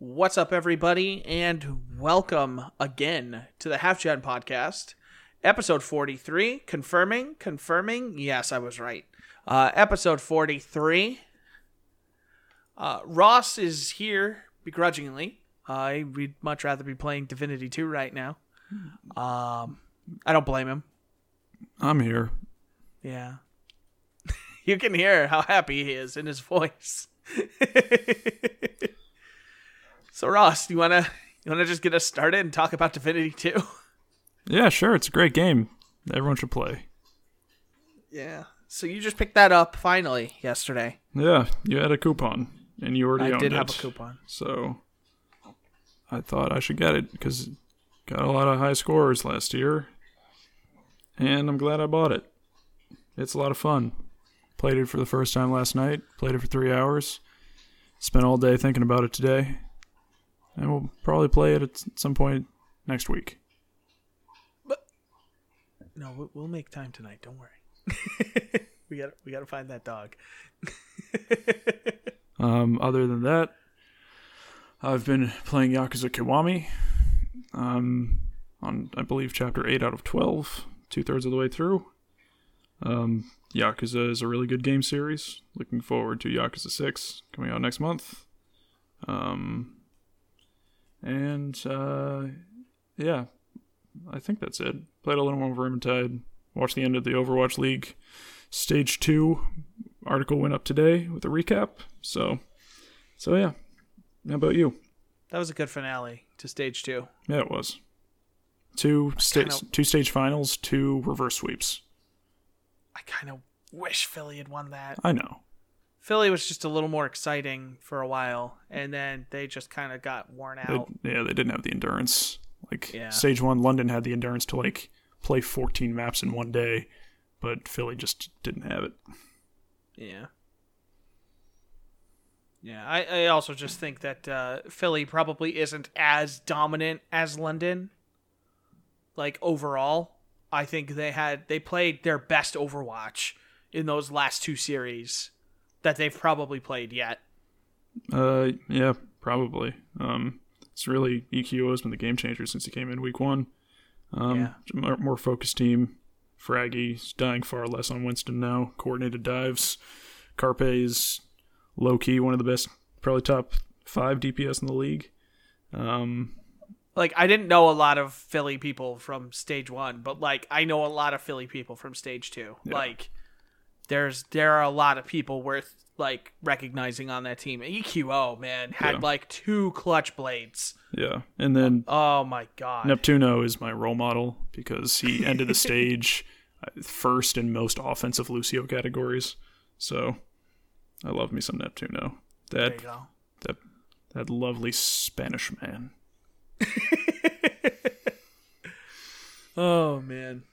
What's up, everybody, and welcome again to the Half Gen Podcast, episode 43. Confirming, confirming. Yes, I was right. Uh, episode 43. Uh, Ross is here begrudgingly. Uh, we'd much rather be playing Divinity 2 right now. Um, I don't blame him. I'm here. Yeah. you can hear how happy he is in his voice. so Ross, you wanna you wanna just get us started and talk about Divinity 2? Yeah, sure. It's a great game. Everyone should play. Yeah. So you just picked that up finally yesterday. Yeah, you had a coupon, and you already I owned did it. have a coupon. So I thought I should get it because got a lot of high scores last year, and I'm glad I bought it. It's a lot of fun. Played it for the first time last night. Played it for three hours. Spent all day thinking about it today, and we'll probably play it at some point next week. But No, we- we'll make time tonight. Don't worry. we got we got to find that dog. Um, other than that, I've been playing Yakuza Kiwami. Um, on I believe chapter eight out of twelve, two thirds of the way through. Um, Yakuza is a really good game series. Looking forward to Yakuza Six coming out next month. Um, and uh, yeah, I think that's it. Played a little more Vermintide. Watched the end of the Overwatch League Stage Two article went up today with a recap. So, so yeah. How about you? That was a good finale to stage two. Yeah, it was. Two stage, kinda- two stage finals, two reverse sweeps. I kind of wish Philly had won that. I know. Philly was just a little more exciting for a while, and then they just kind of got worn They, out. yeah, they didn't have the endurance. Like Yeah. stage one, London had the endurance to like play 14 maps in one day, but Philly just didn't have it. Yeah. Yeah, I, I also just think that uh, Philly probably isn't as dominant as London. Like overall, I think they had they played their best Overwatch in those last two series that they've probably played yet. Uh, yeah, probably. Um, it's really EQO has been the game changer since he came in week one. Um, Yeah. more, more focused team. Fragi's dying far less on Winston now. Coordinated dives. Carpe is low key one of the best, probably top five DPS in the league. Um, Like I didn't know a lot of Philly people from stage one, but like I know a lot of Philly people from stage two. Yeah. Like there's there are a lot of people worth like recognizing on that team. EQO man had Yeah. like two clutch blades. yeah, and then Oh my god. Neptuno is my role model because he ended the stage uh, first in most offensive Lucio categories. So I love me some Neptuno. There That you go. that that lovely Spanish man. Oh man.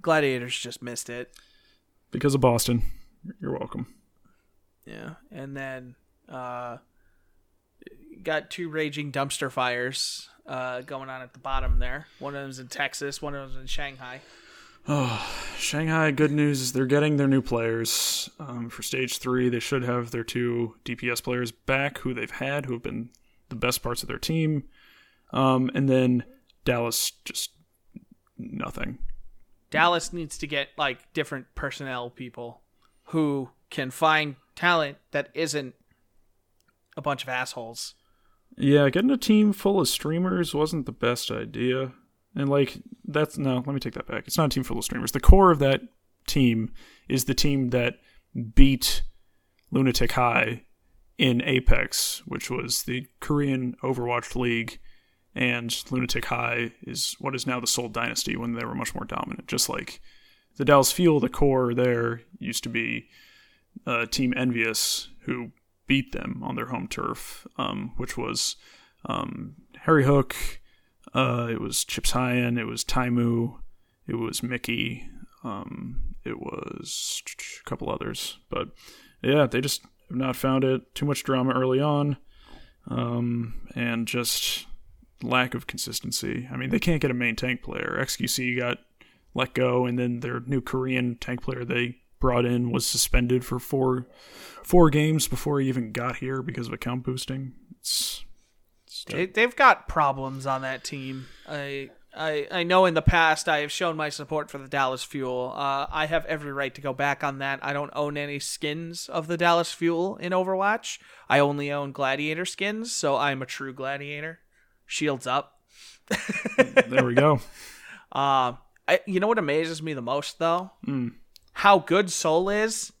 Gladiators just missed it. Because of Boston. You're welcome. Yeah. And then uh got two raging dumpster fires uh going on at the bottom there. One of them's in Texas, one of them's in Shanghai. Oh, Shanghai. Good news is they're getting their new players um, for stage three. They should have their two DPS players back, who they've had, who have been the best parts of their team. Um, and then Dallas just nothing. Dallas needs to get like different personnel people who can find talent that isn't a bunch of assholes. Yeah, getting a team full of streamers wasn't the best idea. And like that's no, let me take that back. It's not a team full of streamers. The core of that team is the team that beat Lunatic-Hai in Apex, which was the Korean Overwatch League, and Lunatic-Hai is what is now the Seoul Dynasty when they were much more dominant. Just like the Dallas Fuel, the core there used to be uh, Team Envious, who beat them on their home turf, um, which was um, HarryHook, uh, it was Chipshajen, it was Taimou, it was Mickie, um, it was a couple others. But yeah, they just have not found it. Too much drama early on, um, and just lack of consistency. I mean, they can't get a main tank player. XQC got let go, and then their new Korean tank player they brought in was suspended for four four games before he even got here because of account boosting. It's They, they've got problems on that team. I, I I know in the past I have shown my support for the Dallas Fuel. Uh, I have every right to go back on that. I don't own any skins of the Dallas Fuel in Overwatch. I only own Gladiator skins, so I'm a true Gladiator. Shields up. there we go. Uh, I, you know what amazes me the most though? How good Seoul is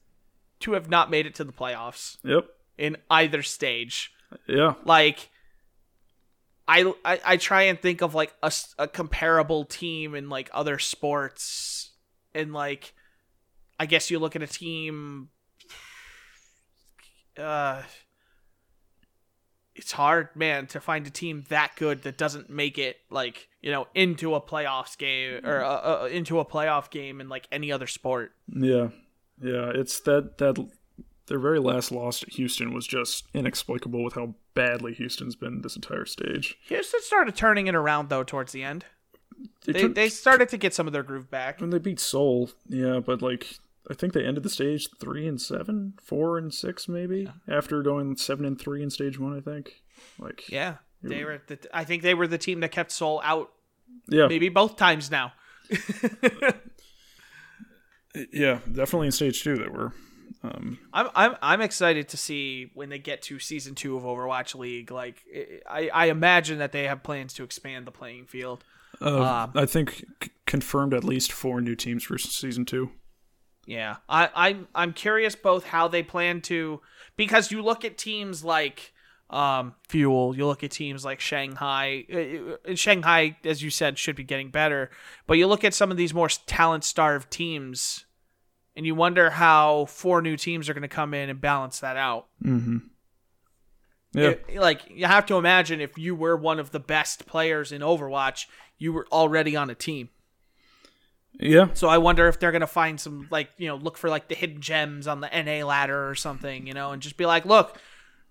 to have not made it to the playoffs Yep. in either stage. Yeah. like I, I I try and think of like a comparable team in like other sports and like I guess you look at a team uh it's hard man to find a team that good that doesn't make it like you know into a playoffs game or uh, uh, into a playoff game in like any other sport Yeah. Yeah. It's that that their very last loss to Houston was just inexplicable with how badly Houston's been this entire stage. Houston started turning it around though towards the end They, they, took- they started to get some of their groove back when they beat Seoul, yeah, but like I think they ended the stage three and seven, four and six, maybe after going seven and three in stage one. I think, like, Yeah, they were. The, I think they were the team that kept Seoul out yeah, maybe both times now. yeah, definitely in stage two they were. Um, I'm I'm I'm excited to see when they get to season two of Overwatch League. Like I I imagine that they have plans to expand the playing field. uh, Um, I think c- confirmed at least four new teams for season two. Yeah, I I'm I'm curious both how they plan to because you look at teams like um Fuel, you look at teams like Shanghai. uh, uh, Shanghai, as you said, should be getting better, but you look at some of these more talent starved teams, and you wonder how four new teams are going to come in and balance that out. Mm-hmm. Yeah, It- like you have to imagine if you were one of the best players in Overwatch, you were already on a team. Yeah, So I wonder if they're gonna find some like you know look for like the hidden gems on the NA ladder or something, you know, and just be like, look,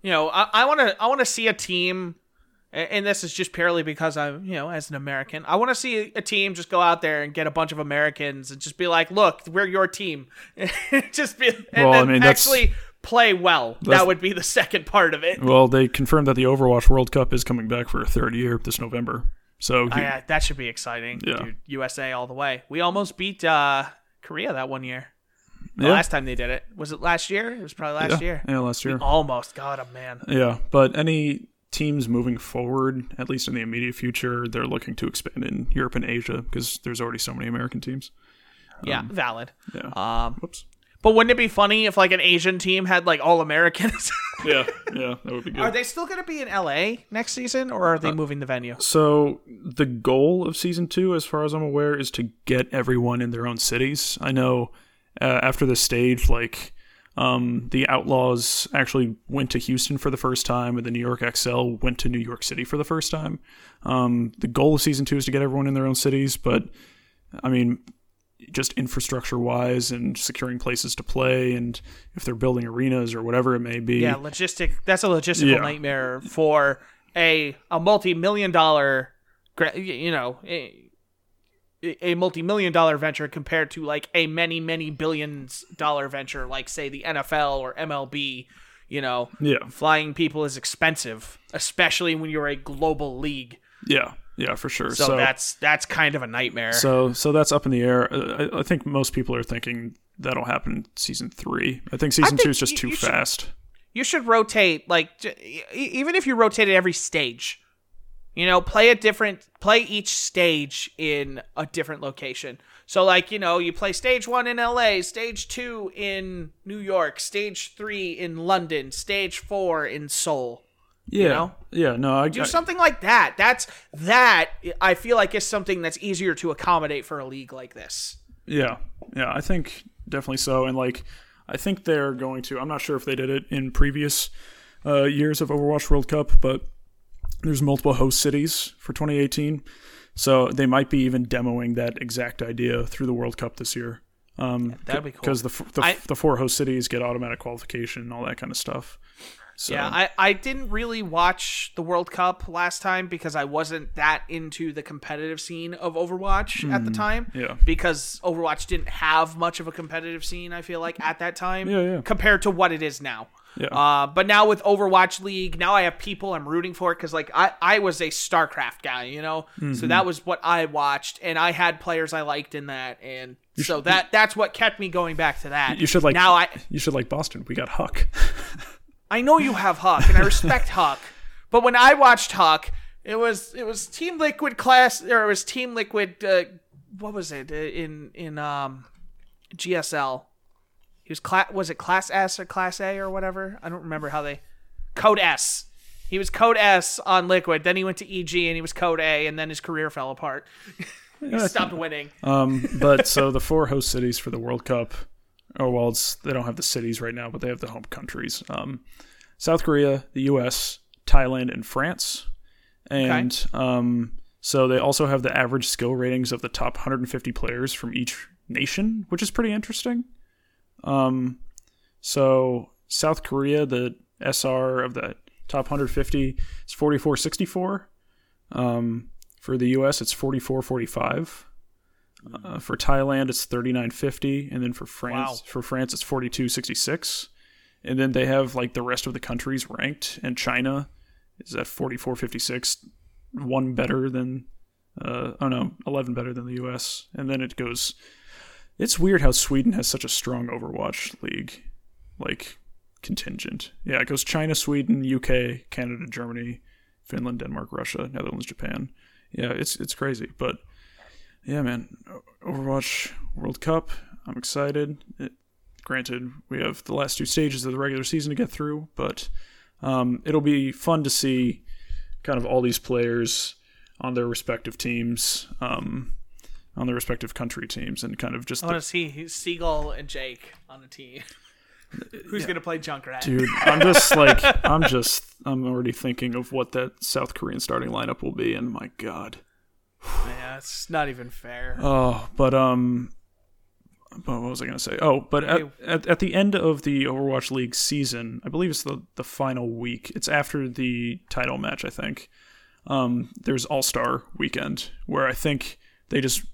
you know, I want to I want to see a team, and this is just purely because I'm you know as an American, I want to see a team just go out there and get a bunch of Americans and just be like, look, we're your team, just be and Well, I mean, actually play well. That would be the second part of it. Well, they confirmed that the Overwatch World Cup is coming back for a third year this November. So Oh, yeah, that should be exciting. Yeah. Dude, USA all the way. We almost beat uh, Korea that one year. The Yeah. last time they did it. Was it last year? It was probably last yeah, year. yeah, last year. Almost. God, oh, man. Yeah, but any teams moving forward, at least in the immediate future, they're looking to expand in Europe and Asia because there's already so many American teams. Yeah, valid. Yeah. Um, Whoops. But wouldn't it be funny if like an Asian team had like all Americans? Yeah, yeah, that would be good. are they still going to be in LA next season, or are they Uh, moving the venue? So the goal of season two, as far as I'm aware, is to get everyone in their own cities. I know uh, after the stage, like um, the Outlaws actually went to Houston for the first time, and the New York Excel went to New York City for the first time. Um, the goal of season two is to get everyone in their own cities, but I mean, just infrastructure wise and securing places to play, and if they're building arenas or whatever it may be. Yeah, logistic. That's a logistical Yeah. nightmare for a a multi million dollar, you know, a, a multi million dollar venture compared to like a many many billions dollar venture like say the NFL or MLB. You know, yeah, flying people is expensive, especially when you're a global league. yeah, yeah, for sure. So, that's that's kind of a nightmare. So so that's up in the air. Uh, I, I think most people are thinking that'll happen in season three. I think season think two is just you- too you should- fast. you should rotate like even if you rotate at every stage you know play a different play each stage in a different location so like you know you play stage one in la stage two in new york stage three in london stage four in seoul Yeah, know? yeah. No, I, do I something like that that's that i feel like is something that's easier to accommodate for a league like this yeah, yeah. I think definitely so. And like, I think they're going to. I'm not sure if they did it in previous uh, years of Overwatch World Cup, but there's multiple host cities for 2018, so they might be even demoing that exact idea through the World Cup this year. Um, that'd be cool. because the, the, I- the four host cities get automatic qualification and all that kind of stuff. So, Yeah, I, I didn't really watch the World Cup last time because I wasn't that into the competitive scene of Overwatch at the time. Hmm, yeah. Because Overwatch didn't have much of a competitive scene, I feel like, at that time. Yeah, yeah. Compared to what it is now. Yeah. Uh, but now with Overwatch League, now I have people I'm rooting for because like I I was a StarCraft guy, you know, Mm-hmm. so that was what I watched, and I had players I liked in that, and so that that's what kept me going back to that. You should like now I you should like Boston. We got Huck. I know you have Huck, and I respect Huck, but when I watched Huck, it was it was Team Liquid class or it was Team Liquid. Uh, what was it uh, in in um GSL? He was class. Was it Class S or Class A or whatever? I don't remember how they. Code S. He was Code S on Liquid. Then he went to EG and he was Code A, and then his career fell apart. he stopped winning. Um, but so the four host cities for the World Cup. Oh well, it's they don't have the cities right now, but they have the home countries. Um, South Korea, the U.S., Thailand, and France. And um, so they also have the average skill ratings of the top 150 players from each nation, which is pretty interesting. Um, so South Korea, the SR of the top 150 is 4464. Um, for the U.S., it's 4445. Uh, for Thailand, it's 3950, and then for France, Wow. for France, it's 4266. And then they have like the rest of the countries ranked, and China is at 4456, one better than, uh, oh no, 11 better than the U.S. And then it goes. It's weird how Sweden has such a strong Overwatch league, like contingent. Yeah, it goes China, Sweden, UK, Canada, Germany, Finland, Denmark, Russia, Netherlands, Japan. Yeah, it's it's crazy, but yeah, man, Overwatch World Cup. I'm excited. It, granted, we have the last two stages of the regular season to get through, but um, it'll be fun to see kind of all these players on their respective teams, um, on their respective country teams, and kind of just I want to see Seagull and Jake on the team. Who's gonna play Junkrat? dude i'm just like i'm just i'm already thinking of what that south korean starting lineup will be and my god Yeah, it's not even fair. oh but um but what was i gonna say oh but at, at, at the end of the overwatch league season i believe it's the the final week it's after the title match i think um there's all-star weekend where i think they just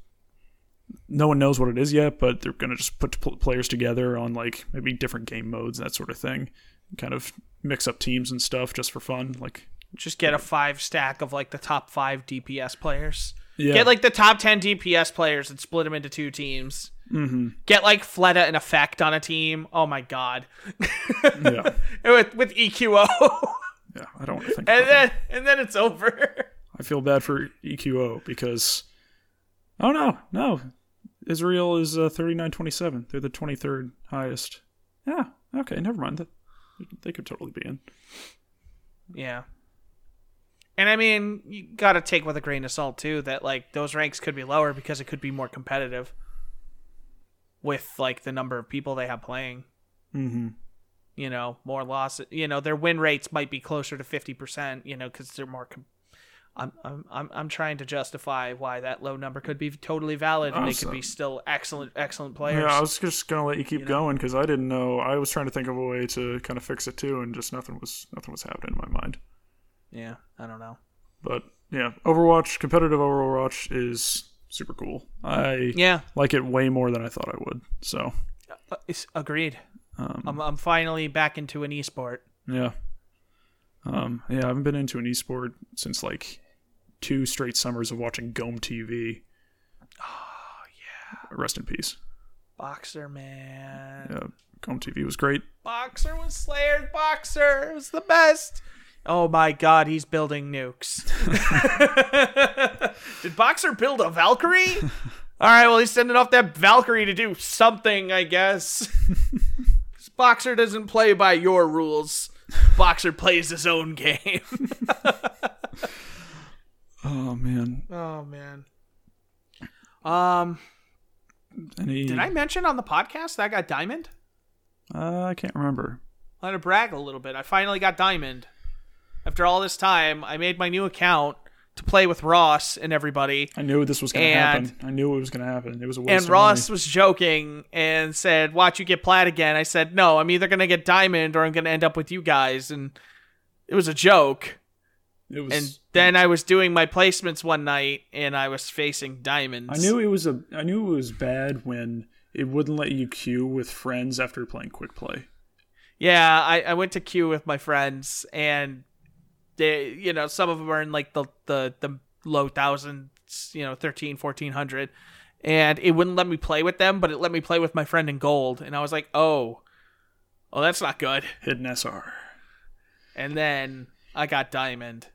no one knows what it is yet, but they're gonna just put players together on like maybe different game modes, that sort of thing. Kind of mix up teams and stuff just for fun. Like, Just get a five stack of like the top five DPS players. Yeah, Get like the top ten DPS players and split them into two teams. Mm-hmm. Get like Fleta and Effect on a team. Oh my god. yeah, with with EQO, yeah. I don't want to think. and About that. then and then it's over. I feel bad for EQO because, oh no, no, Israel is uh, thirty nine twenty seven. They're the twenty third highest. Yeah, okay, never mind. They could totally be in. Yeah. And I mean, you got to take with a grain of salt too that like those ranks could be lower because it could be more competitive with like the number of people they have playing. Mm-hmm. You know, more losses. You know, their win rates might be closer to fifty percent. You know, because they're more. Com- I'm I'm I'm I'm trying to justify why that low number could be totally valid and they could be still excellent excellent players. Yeah, I was just gonna let you keep going because I didn't know. I was trying to think of a way to kind of fix it too, and just nothing was nothing was happening in my mind. Yeah, I don't know. But yeah, Overwatch, competitive Overwatch is super cool. I Yeah, like it way more than I thought I would. So uh, it's agreed. um, I'm I'm finally back into an esport. yeah, um, yeah, I haven't been into an esport since like two straight summers of watching GOM TV. Oh yeah, rest in peace. Boxer man. Yeah, GOM TV was great. Boxer was Slayer's Boxer. It was the best. Oh my god, he's building nukes. Did Boxer build a Valkyrie? All right, well, he's sending off that Valkyrie to do something, I guess. Boxer doesn't play by your rules. Boxer plays his own game. Oh man, oh man. Um, any? did I mention on the podcast that I got diamond? Uh, I can't remember. I had to brag a little bit. I finally got diamond. After all this time, I made my new account to play with Ross and everybody. I knew this was going to happen. I knew it was going to happen. It was a waste And Ross money. was joking and said, "Watch you get plat again." I said, "No, I'm either gonna get diamond or I'm gonna end up with you guys." And it was a joke. It was. And then I was doing my placements one night and I was facing diamonds. I knew it was a. I knew it was bad when it wouldn't let you queue with friends after playing quick play. Yeah, I, I went to queue with my friends, and they, you know, some of them are in like the the the low thousands, you know, 13, 1400. and it wouldn't let me play with them, but it let me play with my friend in gold, and I was like, oh, oh, that's not good. Hidden SR. And then I got diamond.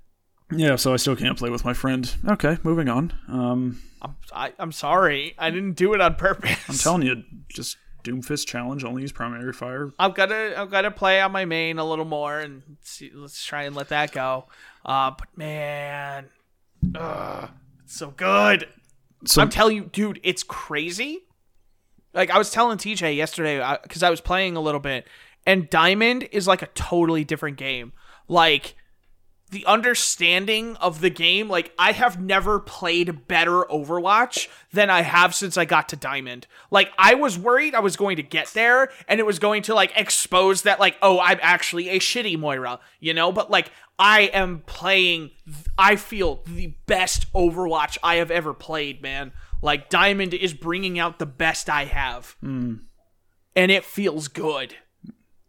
Yeah, so I still can't play with my friend. Okay, moving on. Um, I'm I, I'm sorry, I didn't do it on purpose. I'm telling you, just Doomfist challenge. Only use primary fire. I've got to I've got to play on my main a little more and see. Let's try and let that go. Uh, but man, it's so good. So I'm telling you, dude, it's crazy. Like I was telling TJ yesterday because I was playing a little bit, and Diamond is like a totally different game. Like the understanding of the game, like I have never played better Overwatch than I have since I got to Diamond. Like I was worried I was going to get there and it was going to like expose that like oh I'm actually a shitty Moira, you know, but like I am playing I feel the best Overwatch I have ever played, man. Like Diamond is bringing out the best I have. Hmm. And it feels good.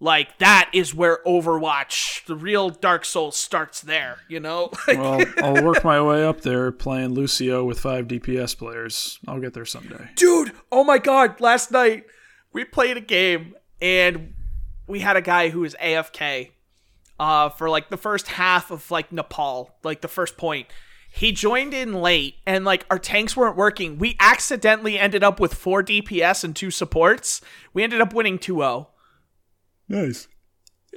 Like that is where Overwatch, the real Dark Souls starts there, you know? well, I'll work my way up there playing Lucio with five DPS players. I'll get there someday. Dude, oh my god, last night we played a game and we had a guy who was AFK uh for like the first half of like Nepal, like the first point. He joined in late and like our tanks weren't working. We accidentally ended up with 4 DPS and 2 supports. We ended up winning 2-0. Nice.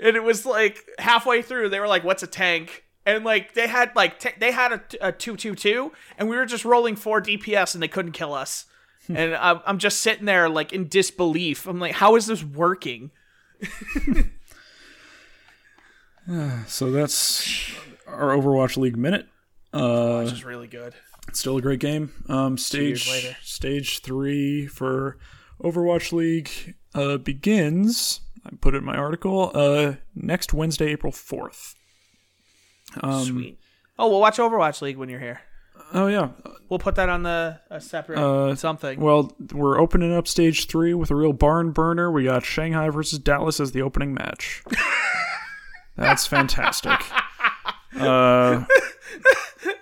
and it was like halfway through they were like what's a tank and like they had like t- they had a, a 222 and we were just rolling 4 dps and they couldn't kill us and I'm, I'm just sitting there like in disbelief i'm like how is this working So that's our Overwatch League minute. Uh, which is really good It's still a great game. Um, stage later. stage three for Overwatch League uh, begins. I put it in my article. Uh, next Wednesday, April fourth. Um, sweet oh we'll watch overwatch league when you're here Oh yeah. we'll put that on the a separate Uh, something Well, we're opening up stage three with a real barn burner. We got Shanghai versus Dallas as the opening match. That's fantastic. Uh,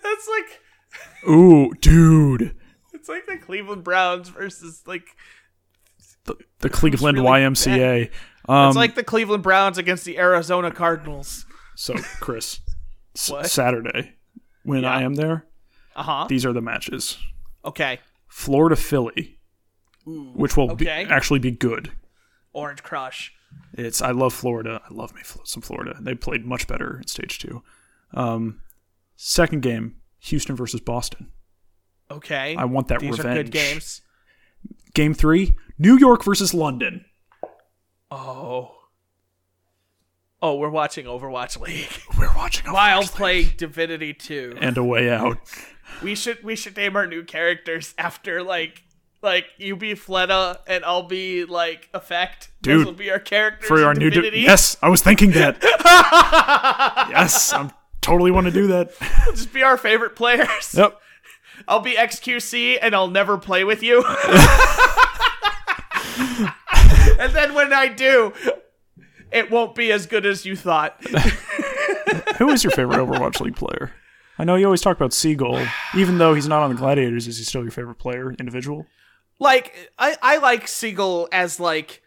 that's like ooh, dude. it's like the cleveland browns versus like The, the Cleveland really YMCA. Um, it's like the cleveland browns against the arizona cardinals so, Chris, s- Saturday when I am there, uh-huh these are the matches: okay Florida Philly, which will be, actually be good. orange crush It's I love Florida. I love me some Florida. They played much better in stage two. Um, second game, Houston versus Boston. Okay. I want that These revenge. are good games. Game three, New York versus London. Oh. Oh, we're watching Overwatch League. We're watching a While playing Divinity 2. and a way out. We should we should name our new characters after like like you be Fleta and I'll be like Effect. Dude, Those will be our characters For our new, Divinity. di- yes, I was thinking that. yes, I'm totally want to do that. Just be our favorite players. Yep. I'll be XQC and I'll never play with you. And then when I do, it won't be as good as you thought. Who is your favorite Overwatch League player? I know you always talk about Seagull. Even though he's not on the Gladiators, is he still your favorite player, individual? like I, I like Seagull as like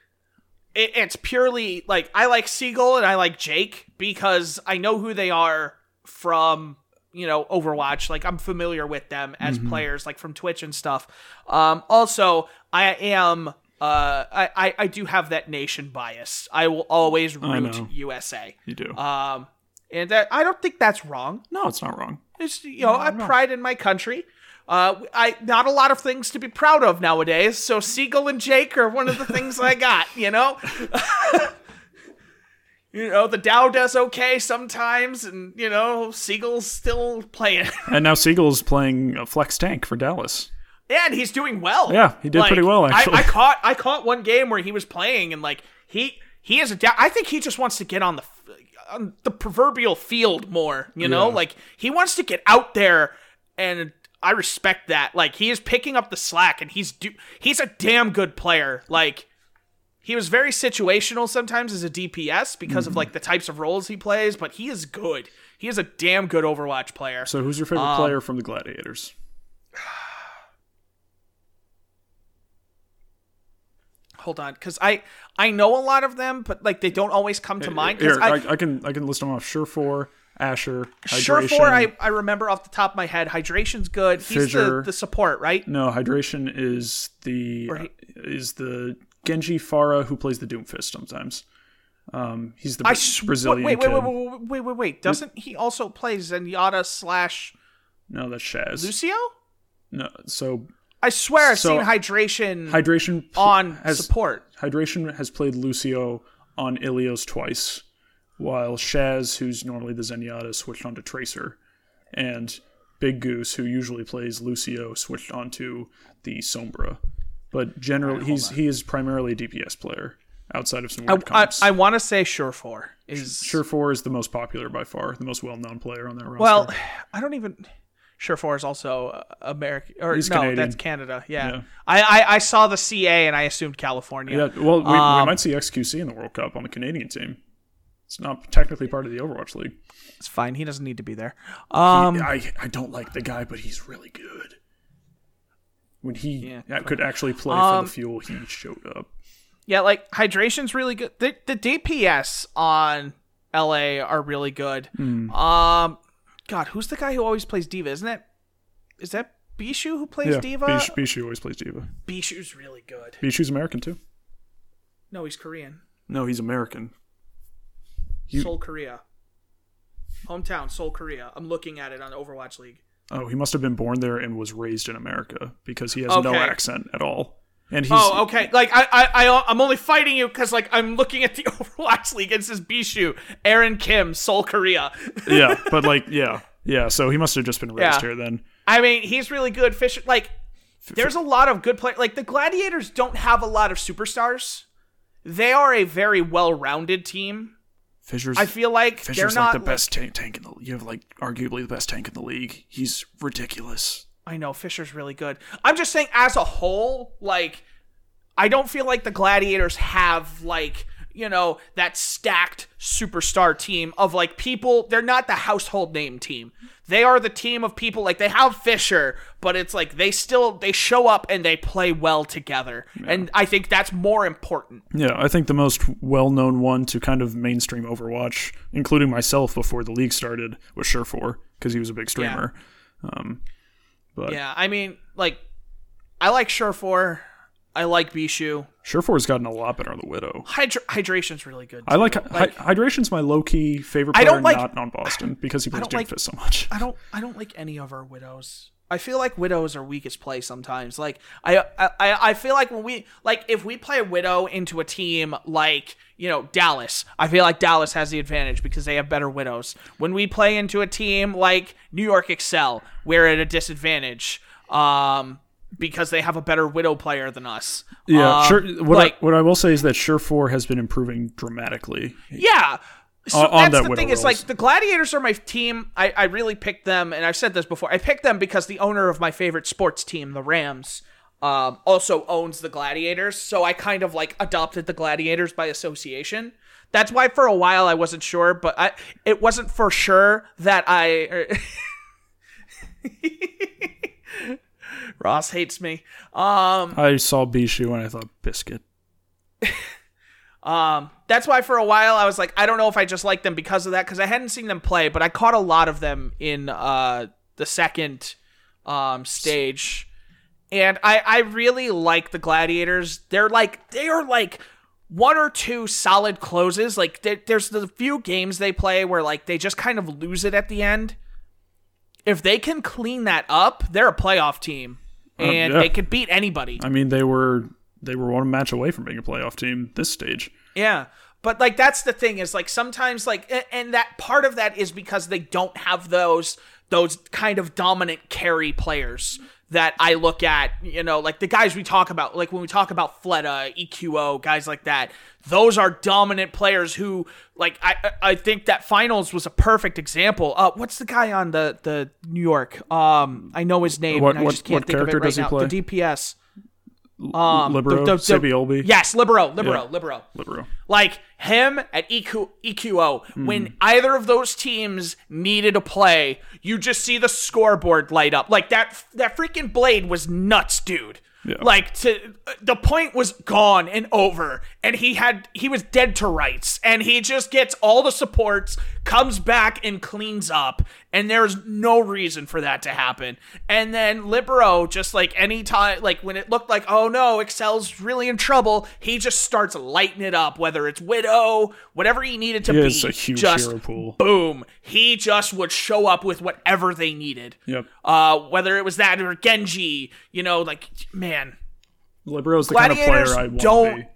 it, it's purely like I like Seagull and I like Jake because I know who they are from you know Overwatch like I'm familiar with them as players like from Twitch and stuff um also I am uh I, I I do have that nation bias I will always root. USA You do. um and that I don't think that's wrong no, it's not wrong. it's you know, I pride in my country. Uh, I not a lot of things to be proud of nowadays. So Seagull and Jake are one of the things I got. You know, you know the Dow does okay sometimes, and you know Seagull's still playing. And now Seagull's playing a flex tank for Dallas. And he's doing well. Yeah, he did pretty well, I- actually. I, caught I caught one game where he was playing, and like he he is a. Da- I think he just wants to get on the on the proverbial field more. You know, Yeah. like he wants to get out there, and I respect that. Like he is picking up the slack, and he's do he's a damn good player. Like he was very situational sometimes as a DPS because of like the types of roles he plays, but he is good. He is a damn good Overwatch player. So who's your favorite Um, player from the Gladiators? Hold on, because I I know a lot of them, but like they don't always come to mind. Here, I, I, I can I can list them off. Surefour, Asher, Hydration. Surefour, I, I remember off the top of my head. Hydration's good. He's the, the support, right? No, Hydration is the Or he- is the Genji Pharah who plays the Doomfist sometimes. Um, he's the I sw- Brazilian wait, wait, wait, wait, wait, wait, wait, wait. Doesn't he also play Zenyatta slash No, that's Shaz. Lucio? No, so I swear I've So- seen Hydration Hydration on has support. Hydration has played Lucio on Ilios twice, while Shaz, who's normally the Zenyatta, switched onto Tracer, and Big Goose, who usually plays Lucio, switched onto the Sombra. But generally, he's he is primarily a DPS player outside of some I, weird I, comps. I want to say Surefour is Surefour is the most popular by far, the most well-known player on that roster. well. I don't even. Surefour is also uh, American, or He's no, Canadian. that's Canada. Yeah, Yeah. I, I I saw the CA and I assumed California. yeah, well, we, Um, we might see XQC in the World Cup on the Canadian team. It's not technically part of the Overwatch League. It's fine. He doesn't need to be there. Um, I I don't like the guy, but he's really good. When he Yeah. could actually play for Um, the fuel, he showed up. Yeah, like hydration's really good. The the DPS on LA are really good. Hmm. Um, God, who's the guy who always plays Diva? Isn't it? Is that Bischu who plays Yeah, Diva? Bish, Bischu always plays Diva. Bischu's really good. Bischu's American too. No, he's Korean. No, he's American. You- Seoul, Korea. Hometown, Seoul, Korea. I'm looking at it on Overwatch League. Oh, he must have been born there and was raised in America because he has no accent at all. And he's Oh, okay. Like I, I, I I'm only fighting you because like I'm looking at the Overwatch League. It says Bischu, Aaron Kim, Seoul, Korea. yeah, but like yeah, yeah. So he must have just been raised Yeah. here then. I mean, he's really good. Fish like there's a lot of good players. Like the Gladiators don't have a lot of superstars. They are a very well-rounded team. Fissure's I feel like Fissure's they're like not the best tank, tank in the. You have like arguably the best tank in the league. He's ridiculous. I know Fissure's really good. I'm just saying, as a whole, like I don't feel like the Gladiators have like you know that stacked superstar team of like people. They're not the household name team. They are the team of people like they have Fissure, but it's like they still they show up and they play well together, and I think that's more important. Yeah, I think the most well-known one to kind of mainstream Overwatch, including myself before the league started, was Surefour because he was a big streamer. Um, but Yeah, I mean, like I like Surefour, I like Bischu. Surefour's gotten a lot better on the Widow. Hydra- hydration's really good. I like, too. hy- Hydration's my low-key favorite I player, don't like- not on Boston because he plays don't like- so much. I don't I don't like any of our widows. I feel like widows are weakest play sometimes. Like I, I I feel like when we like if we play a widow into a team like you know Dallas, I feel like Dallas has the advantage because they have better widows. When we play into a team like New York Excel, we're at a disadvantage. Um. Because they have a better widow player than us. Yeah, Um, sure. What like, I, what I will say is that Surefour has been improving dramatically. Yeah. So On- on that's that the thing. It's like the Gladiators are my team. I, I really picked them, and I've said this before. I picked them because the owner of my favorite sports team, the Rams, um, also owns the Gladiators. So I kind of like adopted the Gladiators by association. That's why for a while I wasn't sure, but I it wasn't for sure that I. Ross hates me. Um, I saw Bischu and I thought Biscuit. Um, that's why for a while I was like, I don't know if I just like them because of that, because I hadn't seen them play, but I caught a lot of them in uh the second um stage. And I, I really like the gladiators. They're like they are like one or two solid closes. Like there, there's the few games they play where like they just kind of lose it at the end. If they can clean that up, they're a playoff team, and yeah. they could beat anybody. I mean, they were they were one match away from being a playoff team this stage. Yeah. But like that's the thing is like sometimes like and that part of that is because they don't have those those kind of dominant carry players that I look at, you know, like the guys we talk about, like when we talk about Fleta, EQO, guys like that, those are dominant players who, like, I I- think that finals was a perfect example. Uh, what's the guy on the the New York? Um, I know his name, What- and I what- just can't what think of it character right does he now. play? The DPS. Um, Libero, the- the- the-. Yes, libero, libero, Yeah. libero. Libero. Like him at EQ, EQO, Hmm. when either of those teams needed a play, you just see the scoreboard light up. Like that that freaking blade was nuts, dude. Yeah. Like to the point was gone and over, and he had he was dead to rights, and he just gets all the supports, comes back and cleans up, and there's no reason for that to happen. And then Libero, just like any time, like when it looked like oh no, Excel's really in trouble, he just starts lighting it up, whether it's Widow, whatever he needed to He be. a huge just hero pool. boom, he just would show up with whatever they needed. Yep. Uh, whether it was that or Genji, you know, like man, Libero's the kind of player I want don't-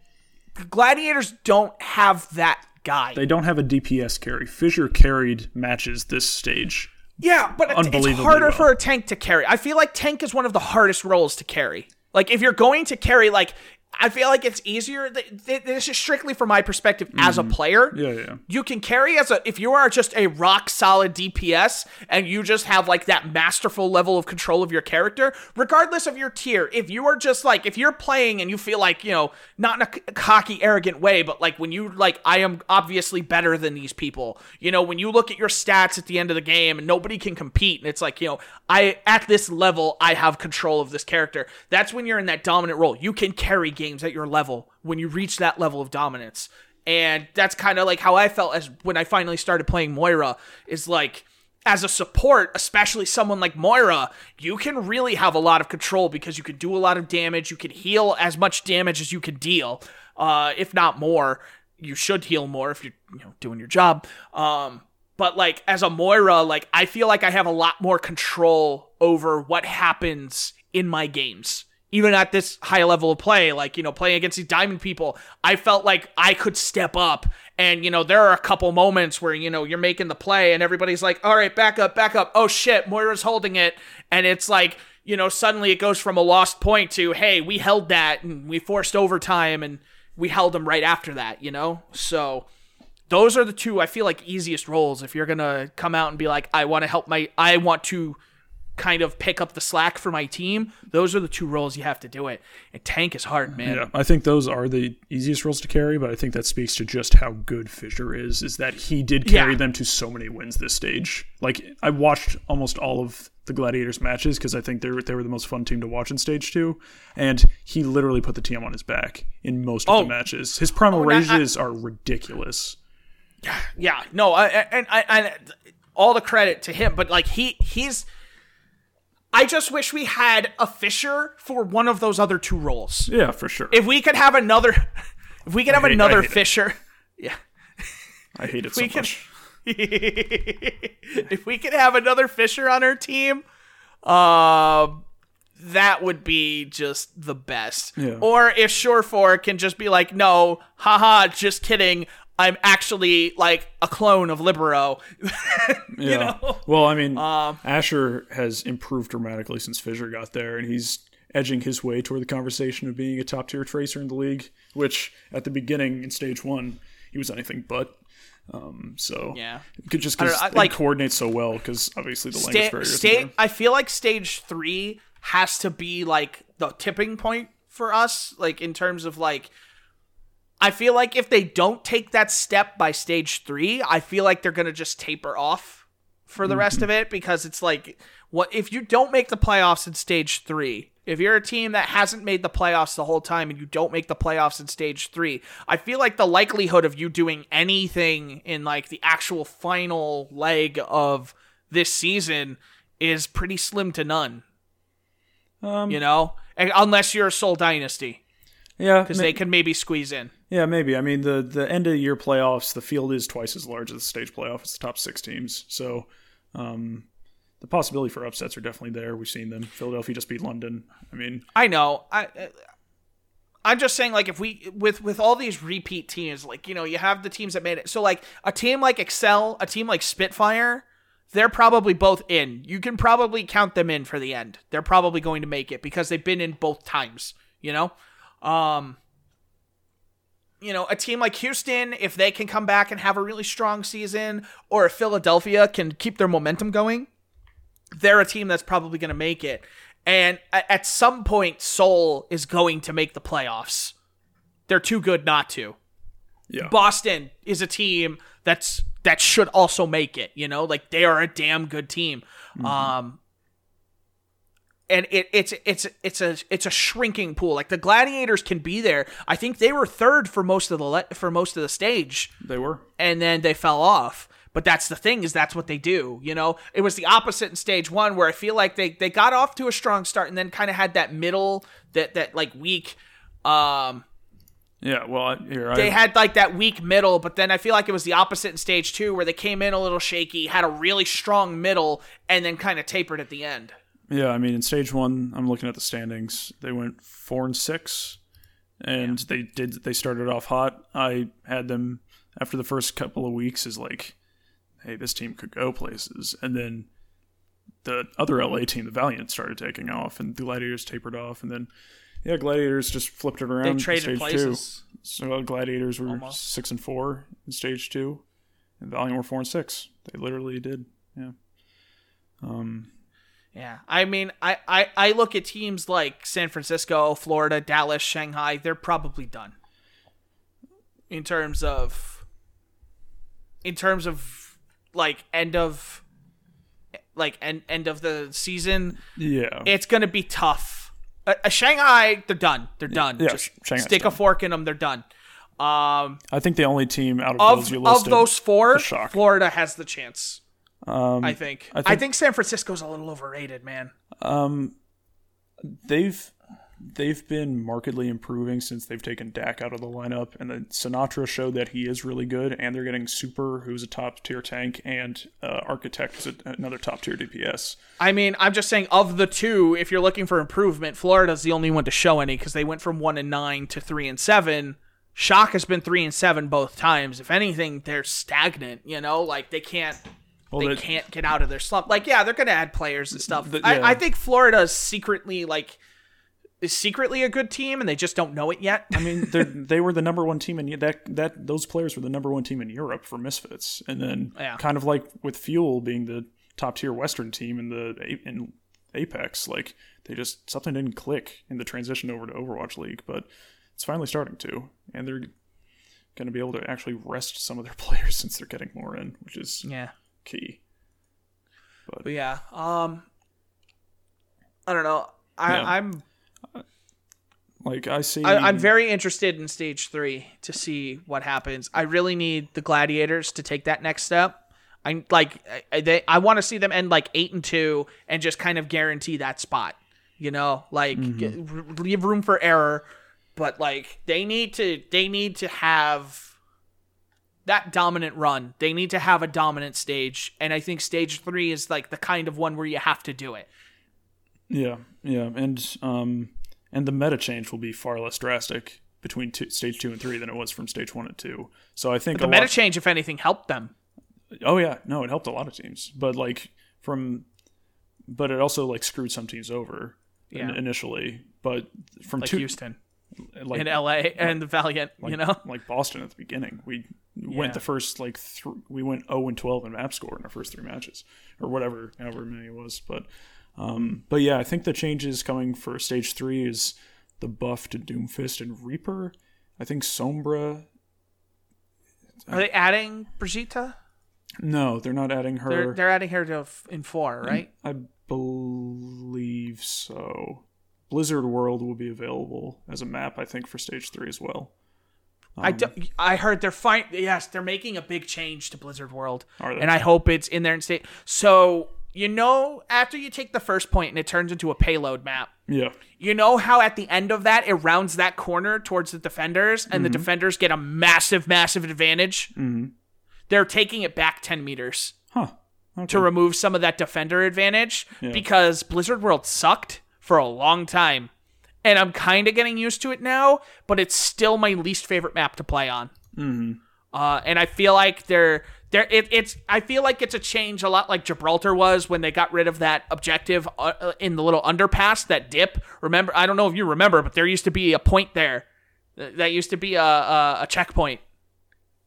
gladiators don't have that guy. They don't have a DPS carry. Fissure carried matches this stage. yeah, but it- it's harder well. for a tank to carry. I feel like tank is one of the hardest roles to carry. Like if you're going to carry, like I feel like it's easier. th- th- This is strictly from my perspective as a player. Mm. Yeah, yeah. You can carry as a if you are just a rock solid DPS and you just have like that masterful level of control of your character, regardless of your tier. If you are just like if you're playing and you feel like you know not in a cocky, arrogant way, but like when you like I am obviously better than these people. You know when you look at your stats at the end of the game and nobody can compete, and it's like you know I at this level I have control of this character. That's when you're in that dominant role. You can carry games at your level when you reach that level of dominance. And that's kind of like how I felt as when I finally started playing Moira is like as a support, especially someone like Moira, you can really have a lot of control because you can do a lot of damage, you can heal as much damage as you can deal, uh, if not more. You should heal more if you're you know doing your job. Um, but like as a Moira, like I feel like I have a lot more control over what happens in my games. Even at this high level of play, like, you know, playing against these diamond people, I felt like I could step up. And, you know, there are a couple moments where, you know, you're making the play and everybody's like, all right, back up, back up. Oh shit, Moira's holding it. And it's like, you know, suddenly it goes from a lost point to, hey, we held that and we forced overtime and we held them right after that, you know? So those are the two I feel like easiest roles if you're gonna come out and be like, I want to help my, I want to kind of pick up the slack for my team. Those are the two roles you have to do it. And tank is hard, man. Yeah, I think those are the easiest roles to carry, but I think that speaks to just how good Fissure is. Is that he did carry Yeah. them to so many wins this stage. Like I watched almost all of the Gladiators matches because I think they were they were the most fun team to watch in stage two, and he literally put the team on his back in most of Oh. the matches. His primal oh, and I- rages are ridiculous. Yeah, yeah, no, I, and I, I, all the credit to him, but like he, he's. I just wish we had a Fissure for one of those other two roles. Yeah, for sure. If we could have another, if we could have hate- another hate it. Fissure, yeah. I hate it so can- much. if we could have another Fissure on our team, um, that would be just the best. Yeah. Or if Surefour can just be like, no, haha, just kidding. I'm actually like a clone of Libero. Yeah. know? Well, I mean, Um, Asher has improved dramatically since Fissure got there, and he's edging his way toward the conversation of being a top tier tracer in the league, which at the beginning in stage one, he was anything but. Um, so Yeah. could just because know, I- it like- coordinates so well because obviously the language Sta- barrier. isn't sta-. I feel like stage three has to be like the tipping point for us, like in terms of like. I feel like if they don't take that step by stage three, I feel like they're gonna just taper off for the rest of it because it's like, what if you don't make the playoffs in stage three? If you're a team that hasn't made the playoffs the whole time and you don't make the playoffs in stage three, I feel like the likelihood of you doing anything in like the actual final leg of this season is pretty slim to none. Um, You know, unless you're a Seoul Dynasty, yeah, because they can maybe squeeze in. Yeah, maybe. I mean, the the end of year playoffs, the field is twice as large as the stage playoff. It's the top six teams, so um, the possibility for upsets are definitely there. We've seen them. Philadelphia just beat London. I mean, I know. I I'm just saying like if we with with all these repeat teams, like you know, you have the teams that made it. So like a team like Excel, a team like Spitfire, they're probably both in. You can probably count them in for the end. They're probably going to make it because they've been in both times, you know? Um you know, a team like Houston, if they can come back and have a really strong season, or if Philadelphia can keep their momentum going, they're a team that's probably going to make it. And at some point, Seoul is going to make the playoffs. They're too good not to. Yeah. Boston is a team that's that should also make it. You know, like they are a damn good team. Um, and it, it's it's it's a it's a shrinking pool. Like the Gladiators can be there. I think they were third for most of the le- for most of the stage, they were. and then they fell off. But that's the thing is that's what they do. You know, it was the opposite in stage one where I feel like they they got off to a strong start and then kind of had that middle that that like weak. Um, Yeah. Well, here they I, had like that weak middle, but then I feel like it was the opposite in stage two, where they came in a little shaky, had a really strong middle, and then kind of tapered at the end. Yeah, I mean, in stage one, I'm looking at the standings. They went four and six, and they did. They started off hot. I had them after the first couple of weeks is like, hey, this team could go places, and then the other LA team, the Valiant, started taking off, and the Gladiators tapered off, and then yeah, Gladiators just flipped it around. They in traded stage places. Two. So Gladiators were Almost. six and four in stage two, and Valiant were four and six. They literally did. Yeah. Um. Yeah, I mean, I, I I look at teams like San Francisco, Florida, Dallas, Shanghai. They're probably done in terms of in terms of like end of like end end of the season. Yeah. It's gonna be tough. Uh, Shanghai, they're done. They're done. Yeah, Just Shanghai's stick a fork in them. They're done. Um, I think the only team out of, of those you of those four. Florida has the chance. Um, I think. I I think- think, San Francisco's a little overrated, man. um, they've they've been markedly improving since they've taken Dhak out of the lineup, and then Sinatraa showed that he is really good, and they're getting Super, who's a top tier tank, and uh, Architect, who's a, another top tier DPS. I mean, I'm just saying of the two, if you're looking for improvement, Florida's the only one to show any because they went from one and nine to three and seven. Shock has been three and seven both times. If anything, they're stagnant. You know, like they can't. Well, they can't get out of their slump. Like, yeah, they're gonna add players and stuff. The- yeah. I, I think Florida's secretly like is secretly a good team, and they just don't know it yet. I mean, they they were the number one team in that that those players were the number one team in Europe for Misfits, and then Yeah. kind of like with Fuel being the top tier Western team in the in Apex, like they just something didn't click in the transition over to Overwatch League, but it's finally starting to, and they're going to be able to actually rest some of their players since they're getting more in, which is yeah. Key. But yeah, um, I don't know. I, Yeah. I'm Like I see, I, I'm very interested in stage three to see what happens. I really need the gladiators to take that next step. I like I, they. I want to see them end like eight and two and just kind of guarantee that spot. You know, like get, r- leave room for error, but like they need to. They need to have that dominant run. They need to have a dominant stage, and I think stage three is like the kind of one where you have to do it. Yeah, yeah, and um, and the meta change will be far less drastic between two, stage two and three than it was from stage one and two. So I think The meta lot- change, if anything, helped them. Oh yeah, no, it helped a lot of teams, but like from, but it also like screwed some teams over in- Yeah. initially. But from Like two, Houston like in LA and the Valiant, you know. like Boston at the beginning, we Yeah. went the first like th- we went zero and twelve in map score in our first three matches or whatever, however many it was. But um, but yeah, I think the changes coming for stage three is the buff to Doomfist and Reaper. I think Sombra. Are they adding Brigitte? No, they're not adding her. They're they're adding her to f- in four, right? I believe so. Blizzard World will be available as a map, I think, for stage three as well. I do, I heard they're fine. Yes, they're making a big change to Blizzard World, and I hope it's in there and stay. So you know, after you take the first point and it turns into a payload map, Yeah, you know how at the end of that it rounds that corner towards the defenders, and the defenders get a massive, massive advantage. Mm-hmm. They're taking it back ten meters. huh? Okay. to remove some of that defender advantage because Blizzard World sucked for a long time. And I'm kind of getting used to it now, but it's still my least favorite map to play on. Mm-hmm. Uh, and I feel like they're they're it, it's I feel like it's a change a lot like Gibraltar was when they got rid of that objective uh, uh, in the little underpass that dip. Remember, I don't know if you remember, but there used to be a point there. That used to be a, a, a checkpoint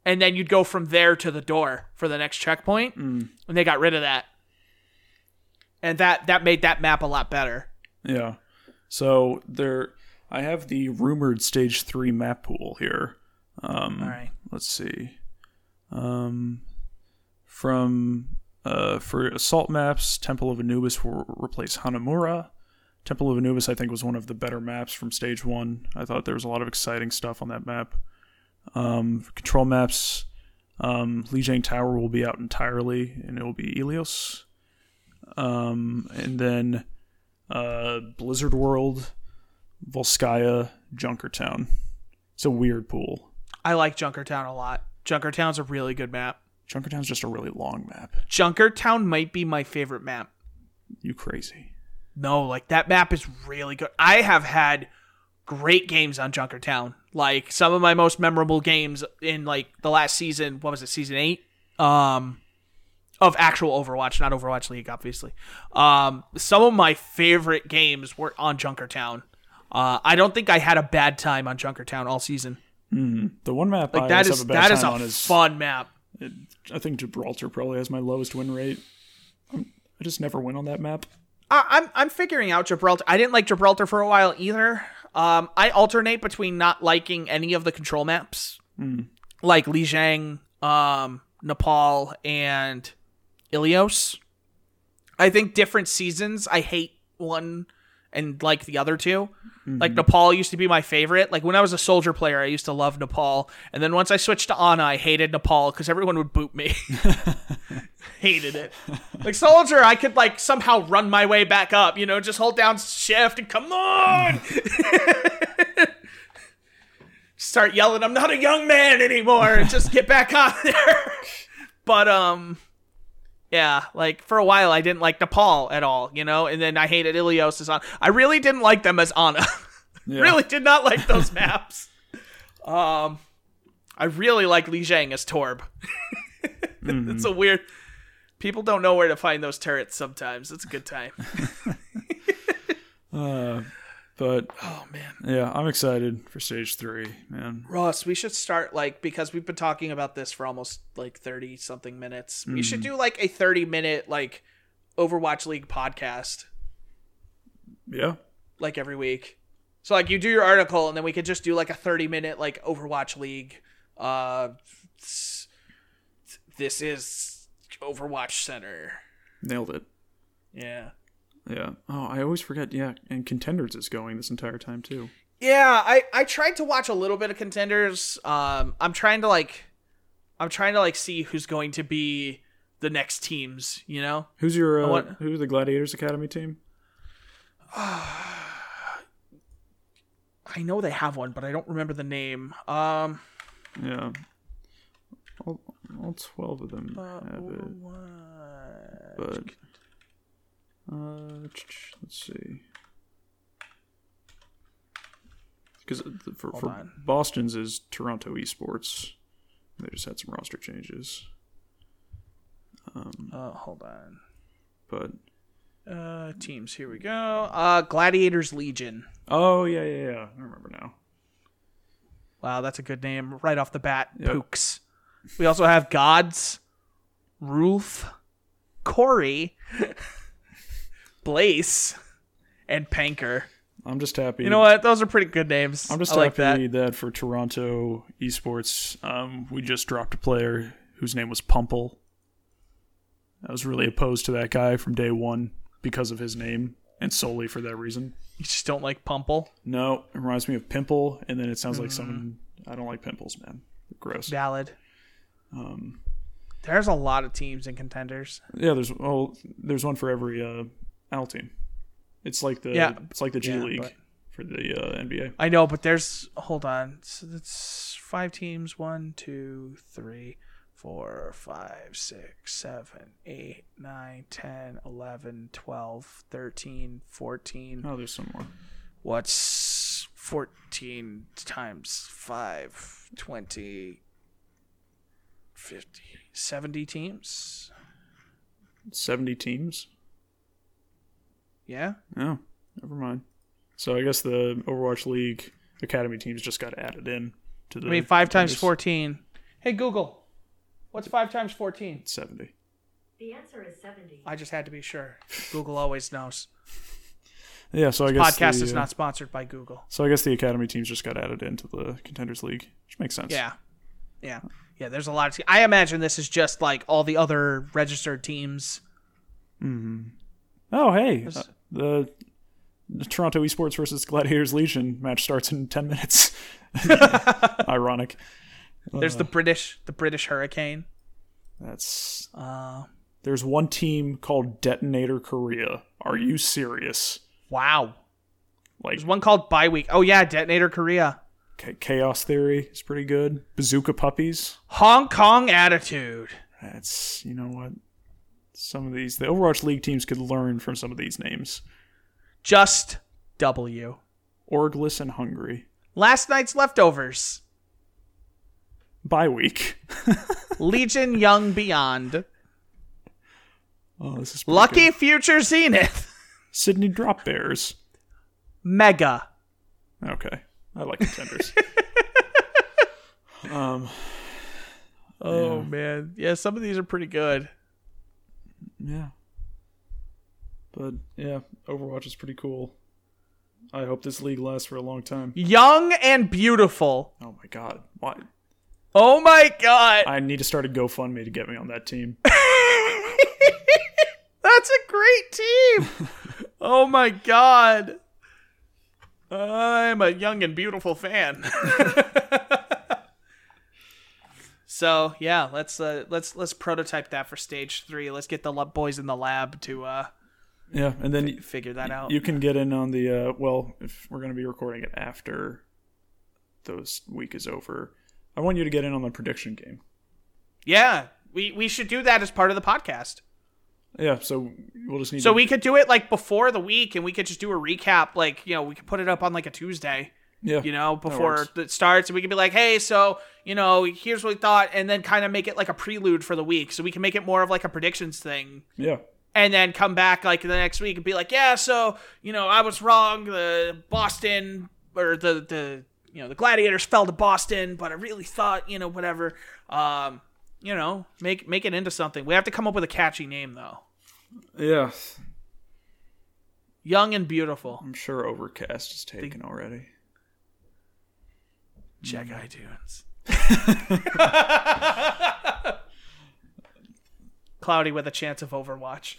and then you'd go from there to the door for the next checkpoint and they got rid of that and that that made that map a lot better Yeah. So there, I have the rumored stage three map pool here. Um, All right. Let's see. Um, from uh, for assault maps, Temple of Anubis will replace Hanamura. Temple of Anubis, I think, was one of the better maps from stage one. I thought there was a lot of exciting stuff on that map. Um, control maps, um, Lijiang Tower will be out entirely, and it will be Ilios. Um, and then uh, Blizzard World, Volskaya, Junkertown. It's a weird pool. I like Junkertown a lot. Junkertown's a really good map. Junkertown's just a really long map. Junkertown might be my favorite map. You crazy. No, like that map is really good. I have had great games on Junkertown. Like some of my most memorable games in like the last season, what was it, season 8? Um of actual Overwatch, not Overwatch League obviously. Um some of my favorite games were on Junkertown. Uh I don't think I had a bad time on Junkertown all season. The one map Like I that is have a that is time a on is fun map. it, I think Gibraltar probably has my lowest win rate. I'm, I just never win on that map. I, I'm I'm figuring out Gibraltar. I didn't like Gibraltar for a while either. Um, I alternate between not liking any of the control maps, like Lijiang, um, Nepal, and Ilios. I think different seasons I hate one and like the other 2 Like Nepal used to be my favorite. Like when I was a soldier player, I used to love Nepal, and then once I switched to Ana, I hated Nepal because everyone would boot me. hated it. Like soldier, I could like somehow run my way back up. You know, just hold down shift and come on. Start yelling, "I'm not a young man anymore," and just get back on there. but um, yeah, like for a while I didn't like Nepal at all. You know, and then I hated Ilios as on. I really didn't like them as Ana. Yeah. really did not like those maps. Um, I really like Lijiang as Torb. it's a weird. People don't know where to find those turrets sometimes. It's a good time. Uh, but Oh man, yeah, I'm excited for stage three, man. Ross, we should start like because we've been talking about this for almost like thirty something minutes. We should do like a thirty minute like Overwatch League podcast Yeah, like every week. So like you do your article and then we could just do like a 30 minute like Overwatch League uh this is Overwatch Center. nailed it. Yeah. Yeah. Oh, I always forget. Yeah, and contenders is going this entire time too. Yeah, I I tried to watch a little bit of contenders. Um I'm trying to like I'm trying to like see who's going to be the next teams, you know? Who's your uh, what- who's the Gladiators Academy team? I know they have one, but I don't remember the name. Um Yeah. All, all twelve of them Uh, have it, but uh, let's see. Because for, Hold for on. Boston's is Toronto Esports. They just had some roster changes, Uh, hold on. but Uh, teams. Here we go. Uh, Gladiators Legion. oh yeah, yeah, yeah. I remember now. Wow, that's a good name right off the bat. Yep. Pooks. We also have Gods, Rulf, Corey, Blaze, and Panker. I'm just happy. You know what? Those are pretty good names. I'm just I like happy that. that. for Toronto Esports, um, we just dropped a player whose name was Pumple. I was really opposed to that guy from day one because of his name and solely for that reason. You just don't like Pumple. No, it reminds me of Pimple, and then it sounds Mm. like someone. I don't like pimples, man. They're gross. Valid. Um, There's a lot of teams and contenders. yeah, there's oh, there's one for every uh, L team. It's like the Yeah. it's like the G Yeah, League but- for the uh, NBA. I know, but there's hold on. So that's five teams. One, two, three, four, five, six, seven, eight, nine, ten, eleven, twelve, thirteen, fourteen. Oh, there's some more. What's fourteen times five? Twenty. 50, 70 teams. Seventy teams. Yeah. Oh, never mind. So I guess the Overwatch League Academy teams just got added in to the. I mean, five times contenders. 14. Hey, Google. What's five times 14? Seventy. The answer is 70. I just had to be sure. Google always knows. Yeah, so I guess the Podcast the, is uh, not sponsored by Google. So I guess the academy teams just got added into the contenders league, which makes sense. Yeah. Yeah. Yeah, there's a lot of te- I imagine this is just like all the other registered teams. Oh, hey, uh, the, the Toronto Esports versus Gladiators Legion match starts in ten minutes. Ironic. There's the British the British Hurricane. That's Uh there's one team called Detonator Korea. Are you serious? wow. Like There's one called Bye Week. Oh yeah, Detonator Korea. Chaos Theory is pretty good. Bazooka Puppies. Hong Kong Attitude. That's you know what. Some of these the Overwatch League teams could learn from some of these names. Just W. Orgless and Hungry. Last night's leftovers. Bye week. Legion Young Beyond. oh, this is Lucky good. Future Zenith. Sydney Drop Bears. Mega. Okay, I like contenders. um, Oh man. Yeah, some of these are pretty good. Yeah, but yeah, Overwatch is pretty cool. I hope this league lasts for a long time. Young and beautiful. Oh my god, why? Oh my god. I need to start a GoFundMe to get me on that team. That's a great team. oh my god. I'm a young and beautiful fan. so yeah, let's uh, let's let's prototype that for stage three. Let's get the boys in the lab to uh, Yeah, and then y- figure that out. you can get in on the uh, well. If we're going to be recording it after those week is over, I want you to get in on the prediction game. yeah, we we should do that as part of the podcast. Yeah, so we'll just need. So to, we could do it like before the week, and we could just do a recap. Like you know, we could put it up on like a Tuesday. Yeah, you know, before it starts, and we can be like, hey, so you know, here's what we thought, and then kind of make it like a prelude for the week, so we can make it more of like a predictions thing, yeah, and then come back like the next week and be like, yeah, so you know, I was wrong. The Boston or the the you know the Gladiators fell to Boston, but I really thought you know whatever. Um, you know, make make it into something. We have to come up with a catchy name though. Yes. Young and beautiful. I'm sure Overcast is taken already. Check mm. iTunes. Cloudy with a chance of Overwatch.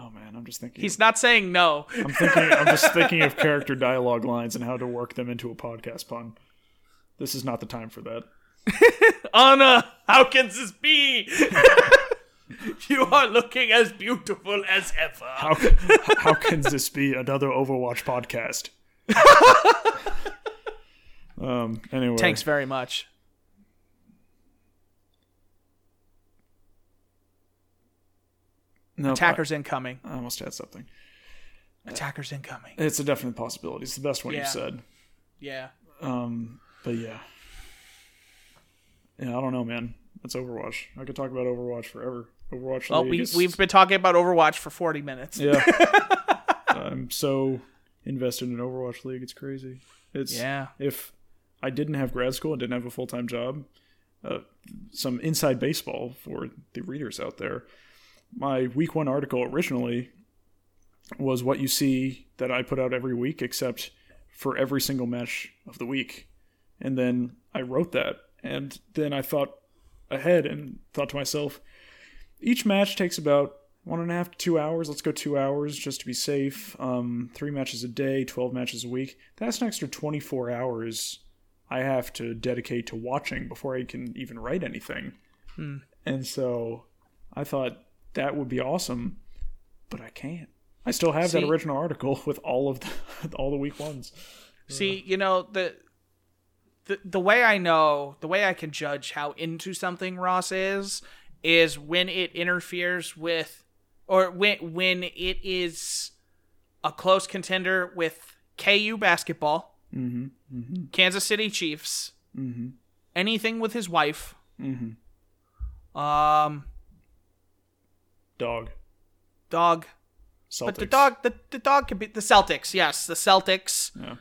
Oh man, I'm just thinking. He's not saying no. I'm thinking. I'm just thinking of character dialogue lines and how to work them into a podcast pun. This is not the time for that. Ana, how can this be? you are looking as beautiful as ever. How how can this be another Overwatch podcast? um. Anyway. Thanks very much. No, Attackers incoming. I, I almost had something. Attackers incoming. It's a definite possibility. It's the best one Yeah. you said. Yeah. Um. But yeah. Yeah, I don't know, man. That's Overwatch. I could talk about Overwatch forever. Overwatch. Well, League we we've been talking about Overwatch for 40 minutes. Yeah. I'm so invested in Overwatch League. It's crazy. It's Yeah. if I didn't have grad school and didn't have a full time job, uh, some inside baseball for the readers out there. My week one article originally was what you see that I put out every week, except for every single match of the week. And then I wrote that, and then I thought ahead and thought to myself, each match takes about one and a half to two hours. Let's go two hours just to be safe. Um, three matches a day, 12 matches a week. That's an extra 24 hours I have to dedicate to watching before I can even write anything. And so I thought that would be awesome, but I can't. I still have that original article with all of the, all the week ones. See, you know, the, the the way I know, the way I can judge how into something Ross is is when it interferes with or when when it is a close contender with KU basketball, mm-hmm. Mm-hmm. Kansas City Chiefs, mm-hmm. anything with his wife, um, Dog. dog. Celtics. But the dog, the, the dog could be the Celtics. Yes, the Celtics. Yeah.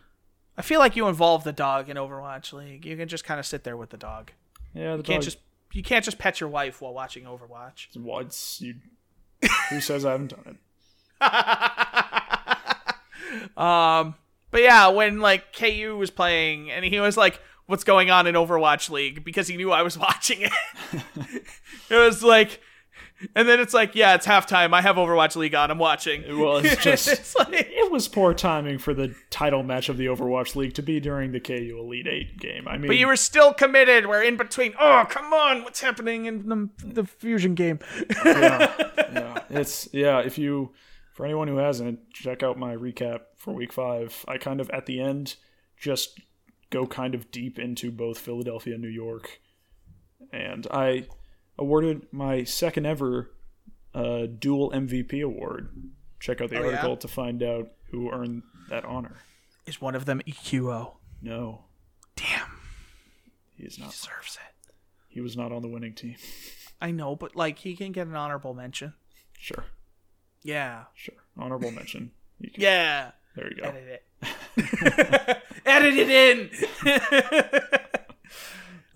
I feel like you involve the dog in Overwatch League. You can just kind of sit there with the dog. Yeah, the You can't just you can't just pet your wife while watching Overwatch. What's you? Who says I haven't done it? um, but yeah, when like KU was playing and he was like, "What's going on in Overwatch League?" because he knew I was watching it. it was like, and then it's like, "Yeah, it's halftime. I have Overwatch League on. I'm watching." Well, it's just it's like, it was poor timing for the title match of the Overwatch League to be during the KU Elite Eight game. I mean, but you were still committed. We're in between. Oh, come on! What's happening in the the fusion game? yeah, yeah, it's yeah. If you, for anyone who hasn't, check out my recap for Week Five. I kind of at the end just go kind of deep into both Philadelphia and New York, and I awarded my second ever uh, dual MVP award. Check out the Oh, yeah? article to find out who earned that honor. Is one of them EQO? No, Damn, he is not. He deserves it. He was not on the winning team. I know, but like he can get an honorable mention. Sure, Yeah, sure. Honorable mention. Can, yeah. There you go. Edit it. Edit it in.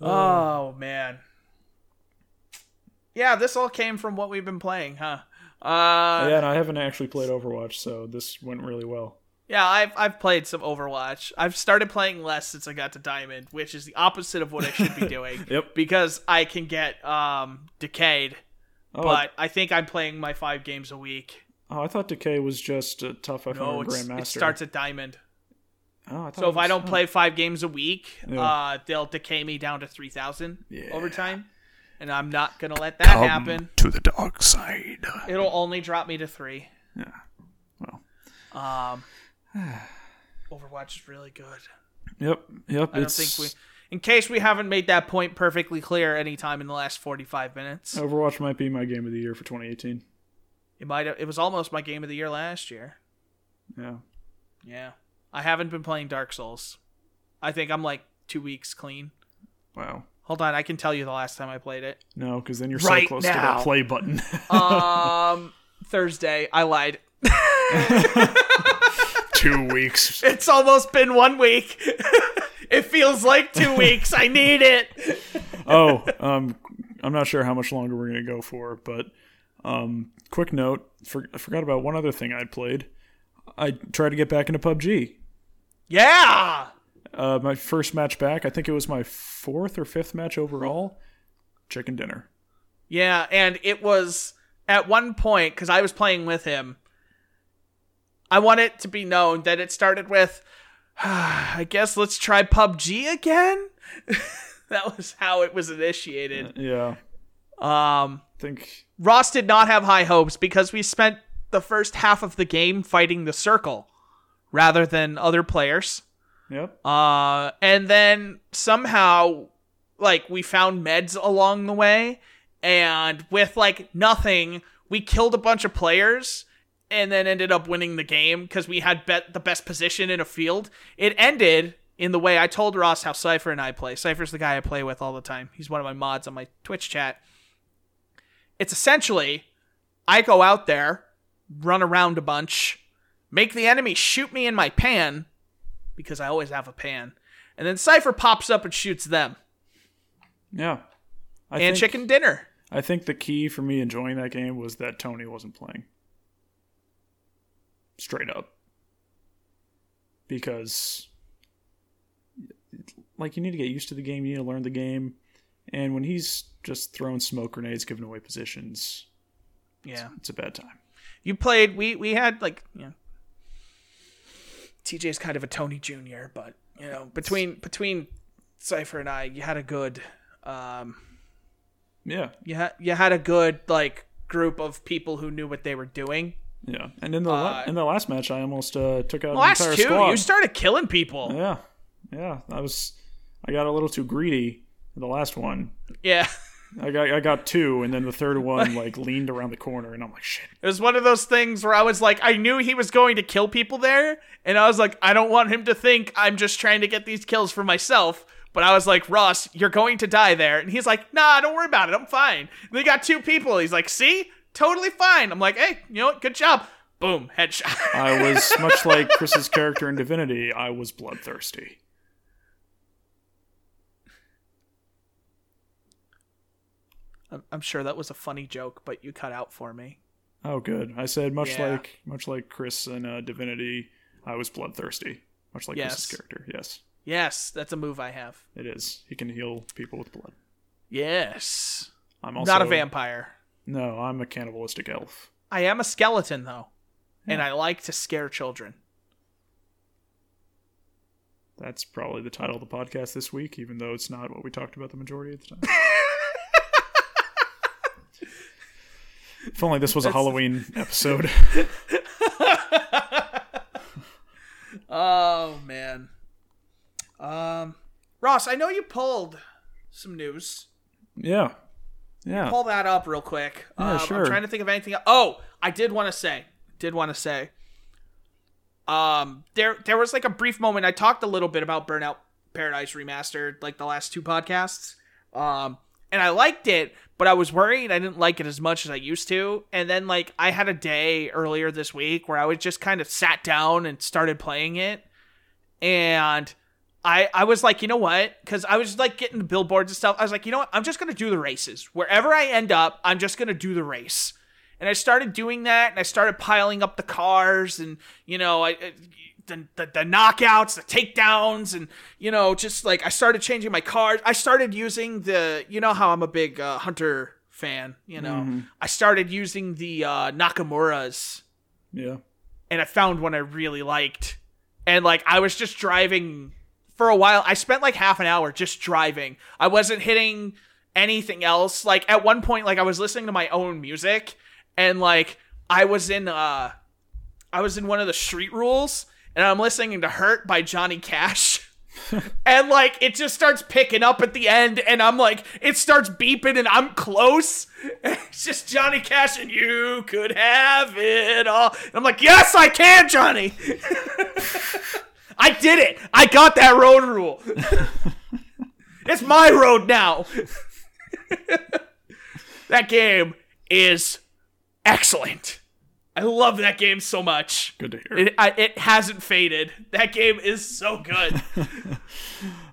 oh man. Yeah, this all came from what we've been playing, huh? Uh, yeah, and I haven't actually played Overwatch, so this went really well. yeah, I've I've played some Overwatch. I've started playing less since I got to Diamond, which is the opposite of what I should be doing. Yep. Because I can get um decayed, Oh, but I think I'm playing my five games a week. oh, I thought Decay was just a tough F100 No, Grandmaster. it starts at Diamond. Oh, I So if I don't oh. play five games a week, Yeah. uh, they'll decay me down to three thousand Yeah. over time, and I'm not gonna let that happen. to the dark side. It'll only drop me to three. Yeah. Well. Um, Overwatch is really good. Yep. Yep. I don't it's, think we, in case we haven't made that point perfectly clear anytime in the last forty-five minutes, Overwatch might be my game of the year for 2018. it might. It was almost my game of the year last year. Yeah. Yeah, I haven't been playing Dark Souls. I think I'm like two weeks clean. Wow. Hold on, I can tell you the last time I played it. No, because then you're Right so close to now. that play button. Um, Thursday. I lied. Two weeks. It's almost been one week. it feels like two weeks. I need it. oh, um, I'm not sure how much longer we're gonna go for, but um, quick note: for, I forgot about one other thing I'd played. I tried to get back into PUBG. Yeah. Uh, my first match back. I think it was my fourth or fifth match overall. Chicken dinner. Yeah, and it was at one point because I was playing with him. I want it to be known that it started with, I guess let's try PUBG again. that was how it was initiated. Yeah, Um, I think. Ross did not have high hopes because we spent the first half of the game fighting the circle rather than other players. Yep. Uh, and then somehow, like, we found meds along the way, and with like nothing, we killed a bunch of players, and then ended up winning the game because we had bet the best position in a field. It ended in the way I told Ross how Cypher and I play. Cypher's the guy I play with all the time. He's one of my mods on my Twitch chat. It's essentially I go out there, run around a bunch, make the enemy shoot me in my pan because I always have a pan. And then Cypher pops up and shoots them. Yeah. I and think, chicken dinner. I think the key for me enjoying that game was that Tony wasn't playing. Straight up. Because like you need to get used to the game, you need to learn the game. And when he's just throwing smoke grenades, giving away positions, Yeah. it's a bad time. You played we we had like you know TJ's kind of a Tony Jr., but you know, between between Cypher and I, you had a good um Yeah. you had you had a good like group of people who knew what they were doing. Yeah. And in the la- Uh, in the last match I almost uh, took out Last entire two, squad. you started killing people. yeah. Yeah. I was I got a little too greedy in the last one. Yeah. I got I got two, and then the third one like leaned around the corner, and I'm like, shit. It was one of those things where I was like, I knew he was going to kill people there, and I was like, I don't want him to think I'm just trying to get these kills for myself. But I was like, Ross, you're going to die there. And he's like, nah, don't worry about it. I'm fine. And they got two people. He's like, see? Totally fine. I'm like, hey, you know what? Good job. Boom, headshot. I was much like Chris's character in Divinity. I was bloodthirsty. I'm- I'm sure that was a funny joke, but you cut out for me. Oh, good. I said much Yeah. like much like Chris in uh, Divinity, I was bloodthirsty. Much like Yes. Chris's character. Yes, Yes, that's a move I have. it is. He can heal people with blood. Yes. I'm also Not a vampire. No, I'm a cannibalistic elf. I am a skeleton though, and I like to scare children. That's probably the title of the podcast this week, even though it's not what we talked about the majority of the time. if only this was a Halloween episode. Oh man. Um, Ross, I know you pulled some news. yeah. Yeah. Pull that up real quick. Yeah, um, sure. I'm trying to think of anything. el- Oh, I did want to say. Did want to say. Um, there there was like a brief moment. I talked a little bit about Burnout Paradise Remastered, like the last two podcasts. Um, and I liked it, but I was worried I didn't like it as much as I used to. And then like I had a day earlier this week where I was just kind of sat down and started playing it, and I I was like, you know what? Because I was like getting the billboards and stuff. I was like, you know what? I'm just gonna do the races wherever I end up. I'm just gonna do the race. And I started doing that, and I started piling up the cars, and you know, I, I the, the the knockouts, the takedowns, and you know, just like I started changing my cars. I started using the, you know, how I'm a big uh, Hunter fan. You know, I started using the uh, Nakamura's Yeah. and I found one I really liked. And like I was just driving for a while. I spent like half an hour just driving. I wasn't hitting anything else. Like at one point like I was listening to my own music and like I was in uh I was in one of the street rules and I'm listening to Hurt by Johnny Cash. and like it just starts picking up at the end and I'm like it starts beeping and I'm close. It's just Johnny Cash and you could have it all. And I'm like, "Yes, I can, Johnny." I did it. I got that road rule. it's my road now. that game is excellent. I love that game so much. Good to hear. It I, it hasn't faded. That game is so good.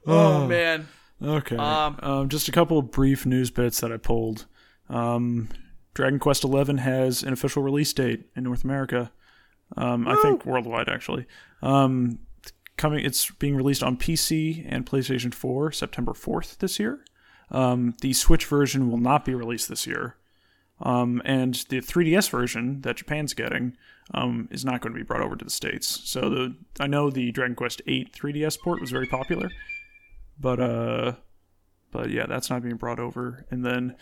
oh man. Okay. Um, Um, just a couple of brief news bits that I pulled. Um, Dragon Quest XI has an official release date in North America. Um, I think worldwide actually. Um, coming, it's being released on PC and PlayStation 4 September 4th this year. Um, the Switch version will not be released this year. Um, and the 3DS version that Japan's getting um, is not going to be brought over to the states. So the I know the Dragon Quest VIII 3DS port was very popular, but uh, but yeah, that's not being brought over. And then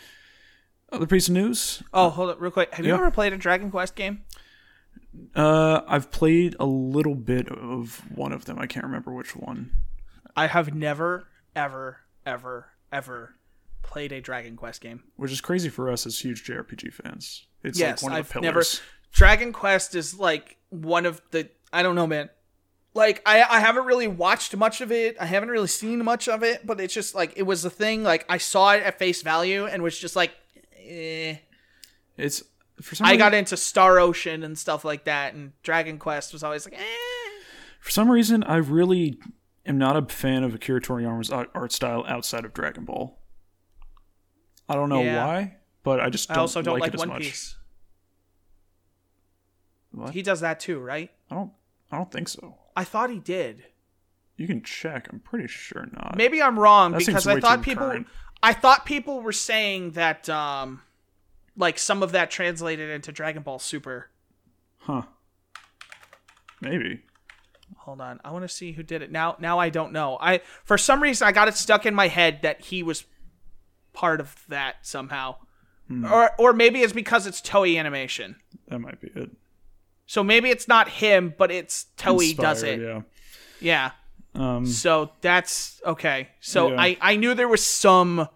other piece of news. Oh, hold up real quick. Have you ever played a Dragon Quest game? Uh, I've played a little bit of one of them. I can't remember which one. I have never ever ever ever played a Dragon Quest game. Which is crazy for us as huge JRPG fans. It's Yes, like one of I've the never. Dragon Quest is like one of the. I don't know, man. Like I, I haven't really watched much of it. I haven't really seen much of it, but it's just like it was a thing. Like I saw it at face value and was just like, eh. It's for some I reason, got into Star Ocean and stuff like that, and Dragon Quest was always like, eh. for some reason I really am not a fan of Akira Toriyama's art style outside of Dragon Ball. I don't know Yeah. why, but I just don't also don't like, like, it as One much. Piece. What? He does that too, right? I don't. I don't think so. I thought he did. You can check. I'm pretty sure not. Maybe I'm wrong That because I thought people current. I thought people were saying that um like some of that translated into Dragon Ball Super. Huh. Maybe. Hold on. I want to see who did it. Now now I don't know. I for some reason I got it stuck in my head that he was part of that somehow. Hmm. Or or maybe it's because it's Toei animation. That might be it. So maybe it's not him, but it's Toei does it. Yeah. Yeah. Um. So that's okay. So Yeah. I I knew there was some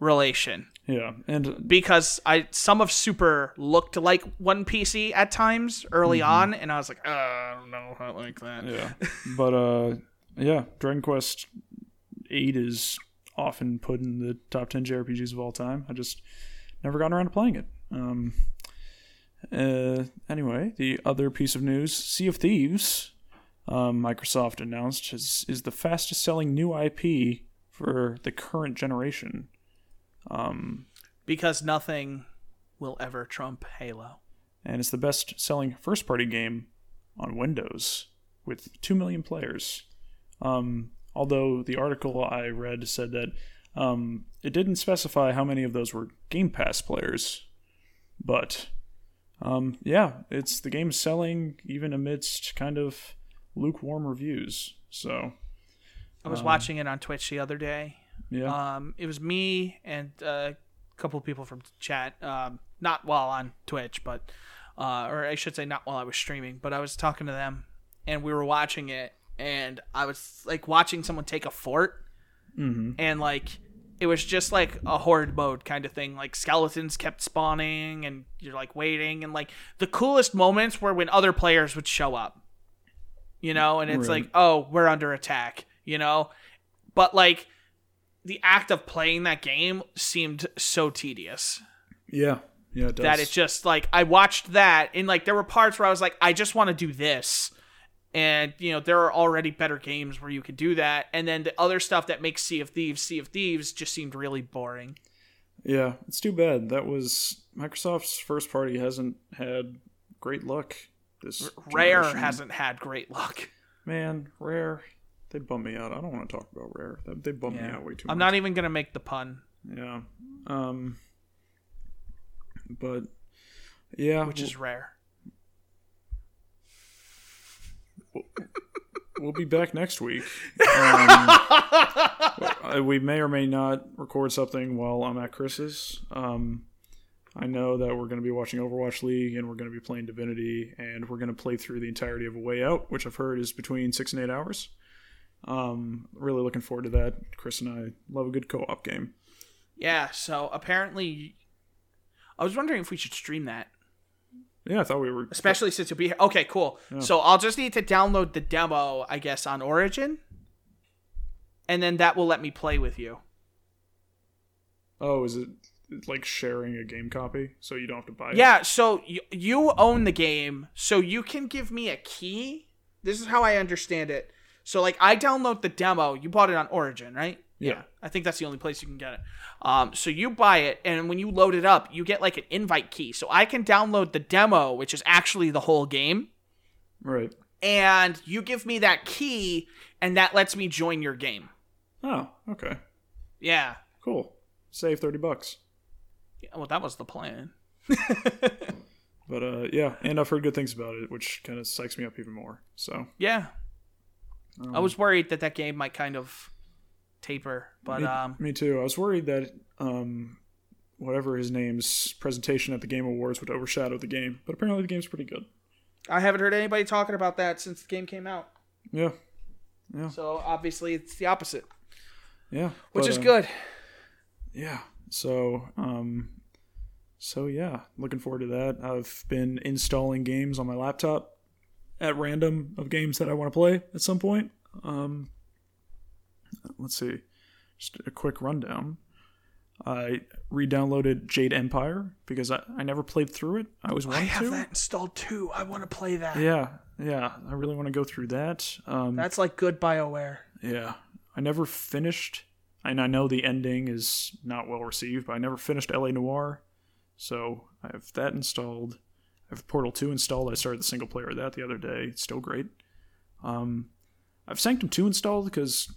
relation. Yeah. And because I some of Super looked like One Piece at times early Mm-hmm. on, and I was like, uh, I don't know, I like that. yeah. but uh, yeah. Dragon Quest Eight is often put in the top ten JRPGs of all time. I just never got around to playing it. Um. Uh. Anyway, the other piece of news: Sea of Thieves. Um, Microsoft announced is is the fastest selling new IP for the current generation. Um, Because nothing will ever trump Halo. and it's the best selling first party game on Windows with 2 million players. Um, although the article I read said that um, it didn't specify how many of those were Game Pass players. But um, yeah, it's the game's selling even amidst kind of lukewarm reviews. So I was watching it on Twitch the other day. yeah, Um, it was me and uh, a couple of people from chat. Um, not while on Twitch, but uh, or I should say, not while I was streaming. But I was talking to them, and we were watching it, and I was like watching someone take a fort, mm-hmm. and like it was just like a horde mode kind of thing. Like skeletons kept spawning, and you're like waiting, and like the coolest moments were when other players would show up. You know, and it's Right. like, oh, we're under attack. You know, but like the act of playing that game seemed so tedious yeah, yeah. It does. that it just like I watched that and like there were parts where I was like I just want to do this and you know there are already better games where you could do that and then the other stuff that makes Sea of Thieves Sea of Thieves just seemed really boring. Yeah, it's too bad. That was Microsoft's first party hasn't had great luck. This Rare generation. hasn't had great luck. Man, Rare, they bum me out. I don't want to talk about Rare. They, bum me out way too I'm much. not even gonna make the pun, Yeah. Um. But yeah, which is rare. We'll be back next week. Um, we may or may not record something while I'm at Chris's. Um, I know that we're going to be watching Overwatch League and we're going to be playing Divinity and we're going to play through the entirety of A Way Out, which I've heard is between six and eight hours. Um, really looking forward to that. Chris and I love a good co-op game. Yeah, so apparently I was wondering if we should stream that. Yeah, I thought we were. Especially since you'll be here. Okay, cool. So I'll just need to download the demo, I guess, on Origin. And then that will let me play with you. Oh, is it like sharing a game copy so you don't have to buy it? Yeah, so you, you own the game, so you can give me a key. This is how I understand it. So, like, I download the demo. You bought it on Origin, right? Yeah. I think that's the only place you can get it. Um, so you buy it, and when you load it up, you get like an invite key. So I can download the demo, which is actually the whole game, Right. and you give me that key, and that lets me join your game. Oh, okay. Yeah. Cool. Save 30 bucks. Yeah, Well, that was the plan. But uh, yeah, and I've heard good things about it, which kind of psychs me up even more. So Yeah. Um, I was worried that that game might kind of taper, but me, um, me too. I was worried that um, whatever his name's presentation at the Game Awards would overshadow the game, but apparently the game's pretty good. I haven't heard anybody talking about that since the game came out. Yeah, yeah. So obviously it's the opposite, yeah, which but, is uh, good. Yeah. So um, so yeah, looking forward to that. I've been installing games on my laptop at random of games that I want to play at some point. Um, let's see, just a quick rundown. I re-downloaded Jade Empire because I, I never played through it. I was I have to. that installed too. I want to play that. Yeah, yeah. I really want to go through that. Um, That's like good BioWare. yeah, I never finished, and I know the ending is not well received, but I never finished LA Noire, so I have that installed. I have Portal Two installed. I started the single player of that the other day. It's still great. Um, I've Sanctum Two installed because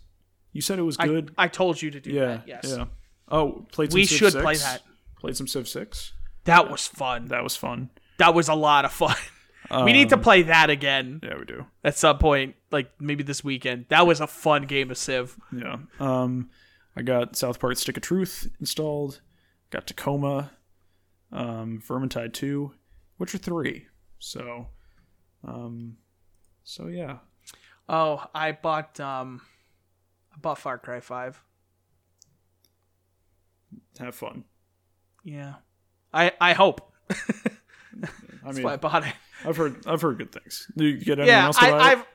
you said it was good. I told you to do yeah, that. Yes. yeah. Oh, played. Some We Civ should 6. play that. Played some Civ Six. That was fun. That was fun. That was a lot of fun. we need to Um, play that again Yeah, we do. at some point, like maybe this weekend. That was a fun game of Civ. Yeah. Um, I got South Park Stick of Truth installed. Got Tacoma, um, Vermintide 2, Witcher 3. So, um, so yeah. Oh, I bought um, I bought Far Cry Five. Have fun. Yeah, I I hope. I mean, why I bought it. I've heard I've heard good things. Do you get anyone yeah, else I? I've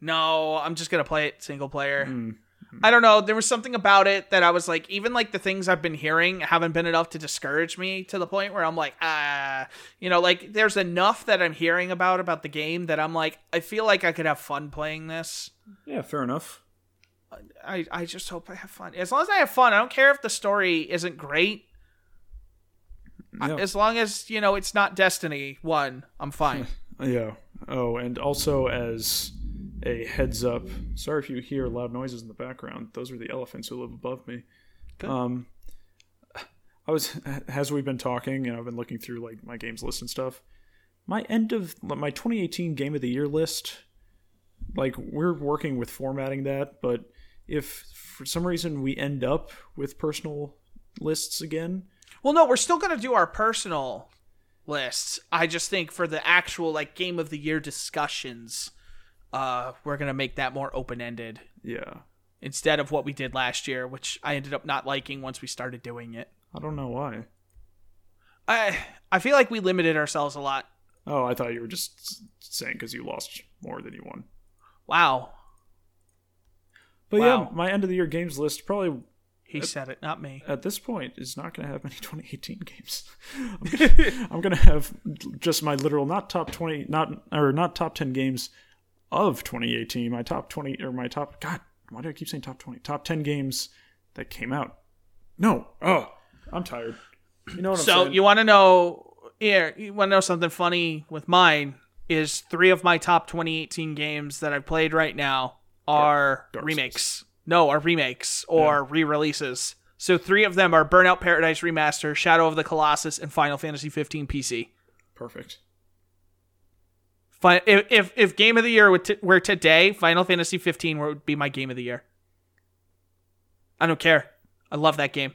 no. I'm just gonna play it single player. Mm. I don't know. There was something about it that I was like, even like the things I've been hearing haven't been enough to discourage me to the point where I'm like, ah, you know, like there's enough that I'm hearing about about the game that I'm like, I feel like I could have fun playing this. Yeah, fair enough. I I just hope I have fun. As long as I have fun, I don't care if the story isn't great. Yeah. As long as you know it's not Destiny one, I'm fine. Yeah. Oh, and also as a heads up, sorry if you hear loud noises in the background. Those are the elephants who live above me. Good. Um, I was as we've been talking, and I've been looking through like my games list and stuff. My end of my 2018 game of the year list, like we're working with formatting that, but if for some reason we end up with personal lists again, well, no, we're still gonna do our personal lists. I just think for the actual like game of the year discussions, uh, we're gonna make that more open ended yeah, instead of what we did last year, which I ended up not liking once we started doing it. I don't know why. I I feel like we limited ourselves a lot. Oh, I thought you were just saying because you lost more than you won. Wow, But Wow. yeah, my end of the year games list probably he said it, not me. at this point is not going to have many 2018 games. I'm I'm gonna have just my literal not top 20, not or not top 10 games of 2018. My top 20 or my top. God, why do I keep saying top 20? Top 10 games that came out. No, oh, I'm tired. You know what I'm So saying? you want to know? Here, you want to know something funny with mine? Is three of my top 2018 games that I've played right now are Dark Souls. remakes. No, are remakes or re-releases. So three of them are Burnout Paradise Remaster, Shadow of the Colossus, and Final Fantasy 15 PC. Perfect. If if, if Game of the Year were today, Final Fantasy 15 would be my Game of the Year. I don't care. I love that game.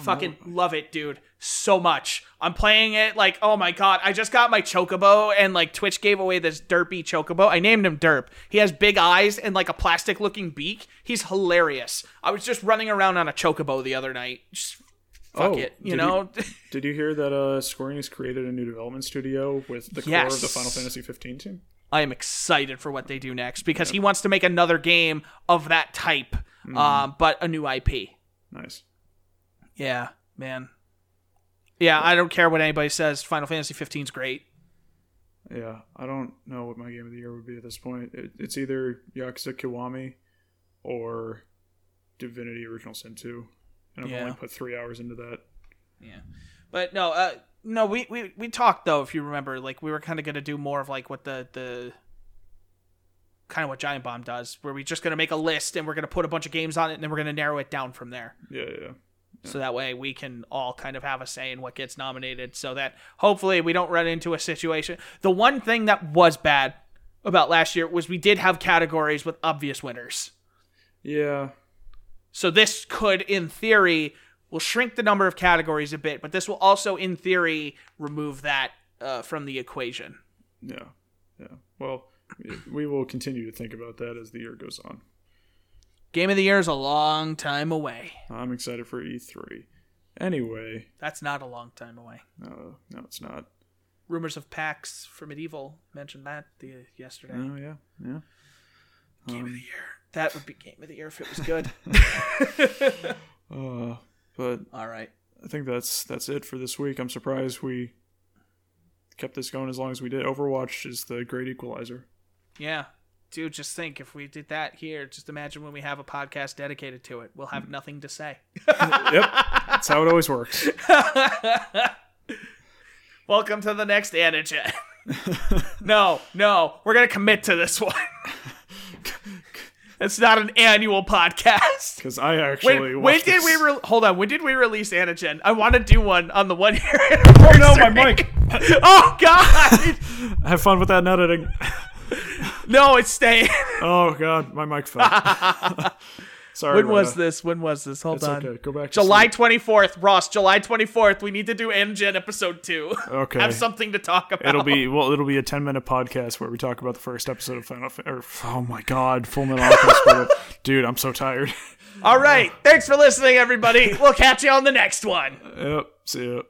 Fucking know. love it, dude. So much. I'm playing it like, oh my god. I just got my Chocobo and like Twitch gave away this derpy Chocobo. I named him Derp. He has big eyes and like a plastic looking beak. He's hilarious. I was just running around on a Chocobo the other night. Just fuck Oh, it, you know? Did you hear that uh, Square Enix created a new development studio with the core of the Final Fantasy 15 team? I am excited for what they do next because he wants to make another game of that type, um, but a new IP. Nice. Yeah, man. Yeah, I don't care what anybody says. Final Fantasy 15 is great. Yeah, I don't know what my game of the year would be at this point. It, it's either Yakuza Kiwami or Divinity Original Sin 2. And I've Yeah. only put three hours into that. Yeah, but no, uh, no, we, we we talked though. If you remember, like we were kind of gonna do more of like what the the kind of what Giant Bomb does, where we're just gonna make a list and we're gonna put a bunch of games on it, and then we're gonna narrow it down from there. Yeah, yeah, yeah. So that way we can all kind of have a say in what gets nominated, so that hopefully we don't run into a situation. The one thing that was bad about last year was we did have categories with obvious winners. Yeah, So this could, in theory, will shrink the number of categories a bit, but this will also, in theory, remove that uh, from the equation. yeah, yeah. Well, we will continue to think about that as the year goes on. Game of the year is a long time away. I'm excited for E3. Anyway, That's not a long time away. no, no, it's not. Rumors of PAX for MediEvil mentioned that the yesterday. Oh, yeah, yeah. Game of the year. That would be game of the year if it was good. Uh, but all right. I think that's that's it for this week. I'm surprised we kept this going as long as we did. Overwatch is the great equalizer. Yeah. Dude, just think if we did that here, just imagine when we have a podcast dedicated to it. We'll have nothing to say. yep, that's how it always works. Welcome to the next antigen. no, no, we're gonna commit to this one. it's not an annual podcast. Because I actually When, when did this. we re- hold on? When did we release antigen? I want to do one on the one year. Oh no, my mic! oh God! Have fun with that editing. No, it's staying. Oh god, my mic fell. Sorry. when was this? When was this? Hold It's on. okay. Go back. July twenty fourth, Ross. July twenty fourth. We need to do Antigen episode two. Okay. Have something to talk about. It'll be well. It'll be a ten minute podcast where we talk about the first episode of Final. Fa- Or oh my god, Full Metal Alchemist. Dude, I'm so tired. All right. Thanks for listening, everybody. We'll catch you on the next one. yep. See ya.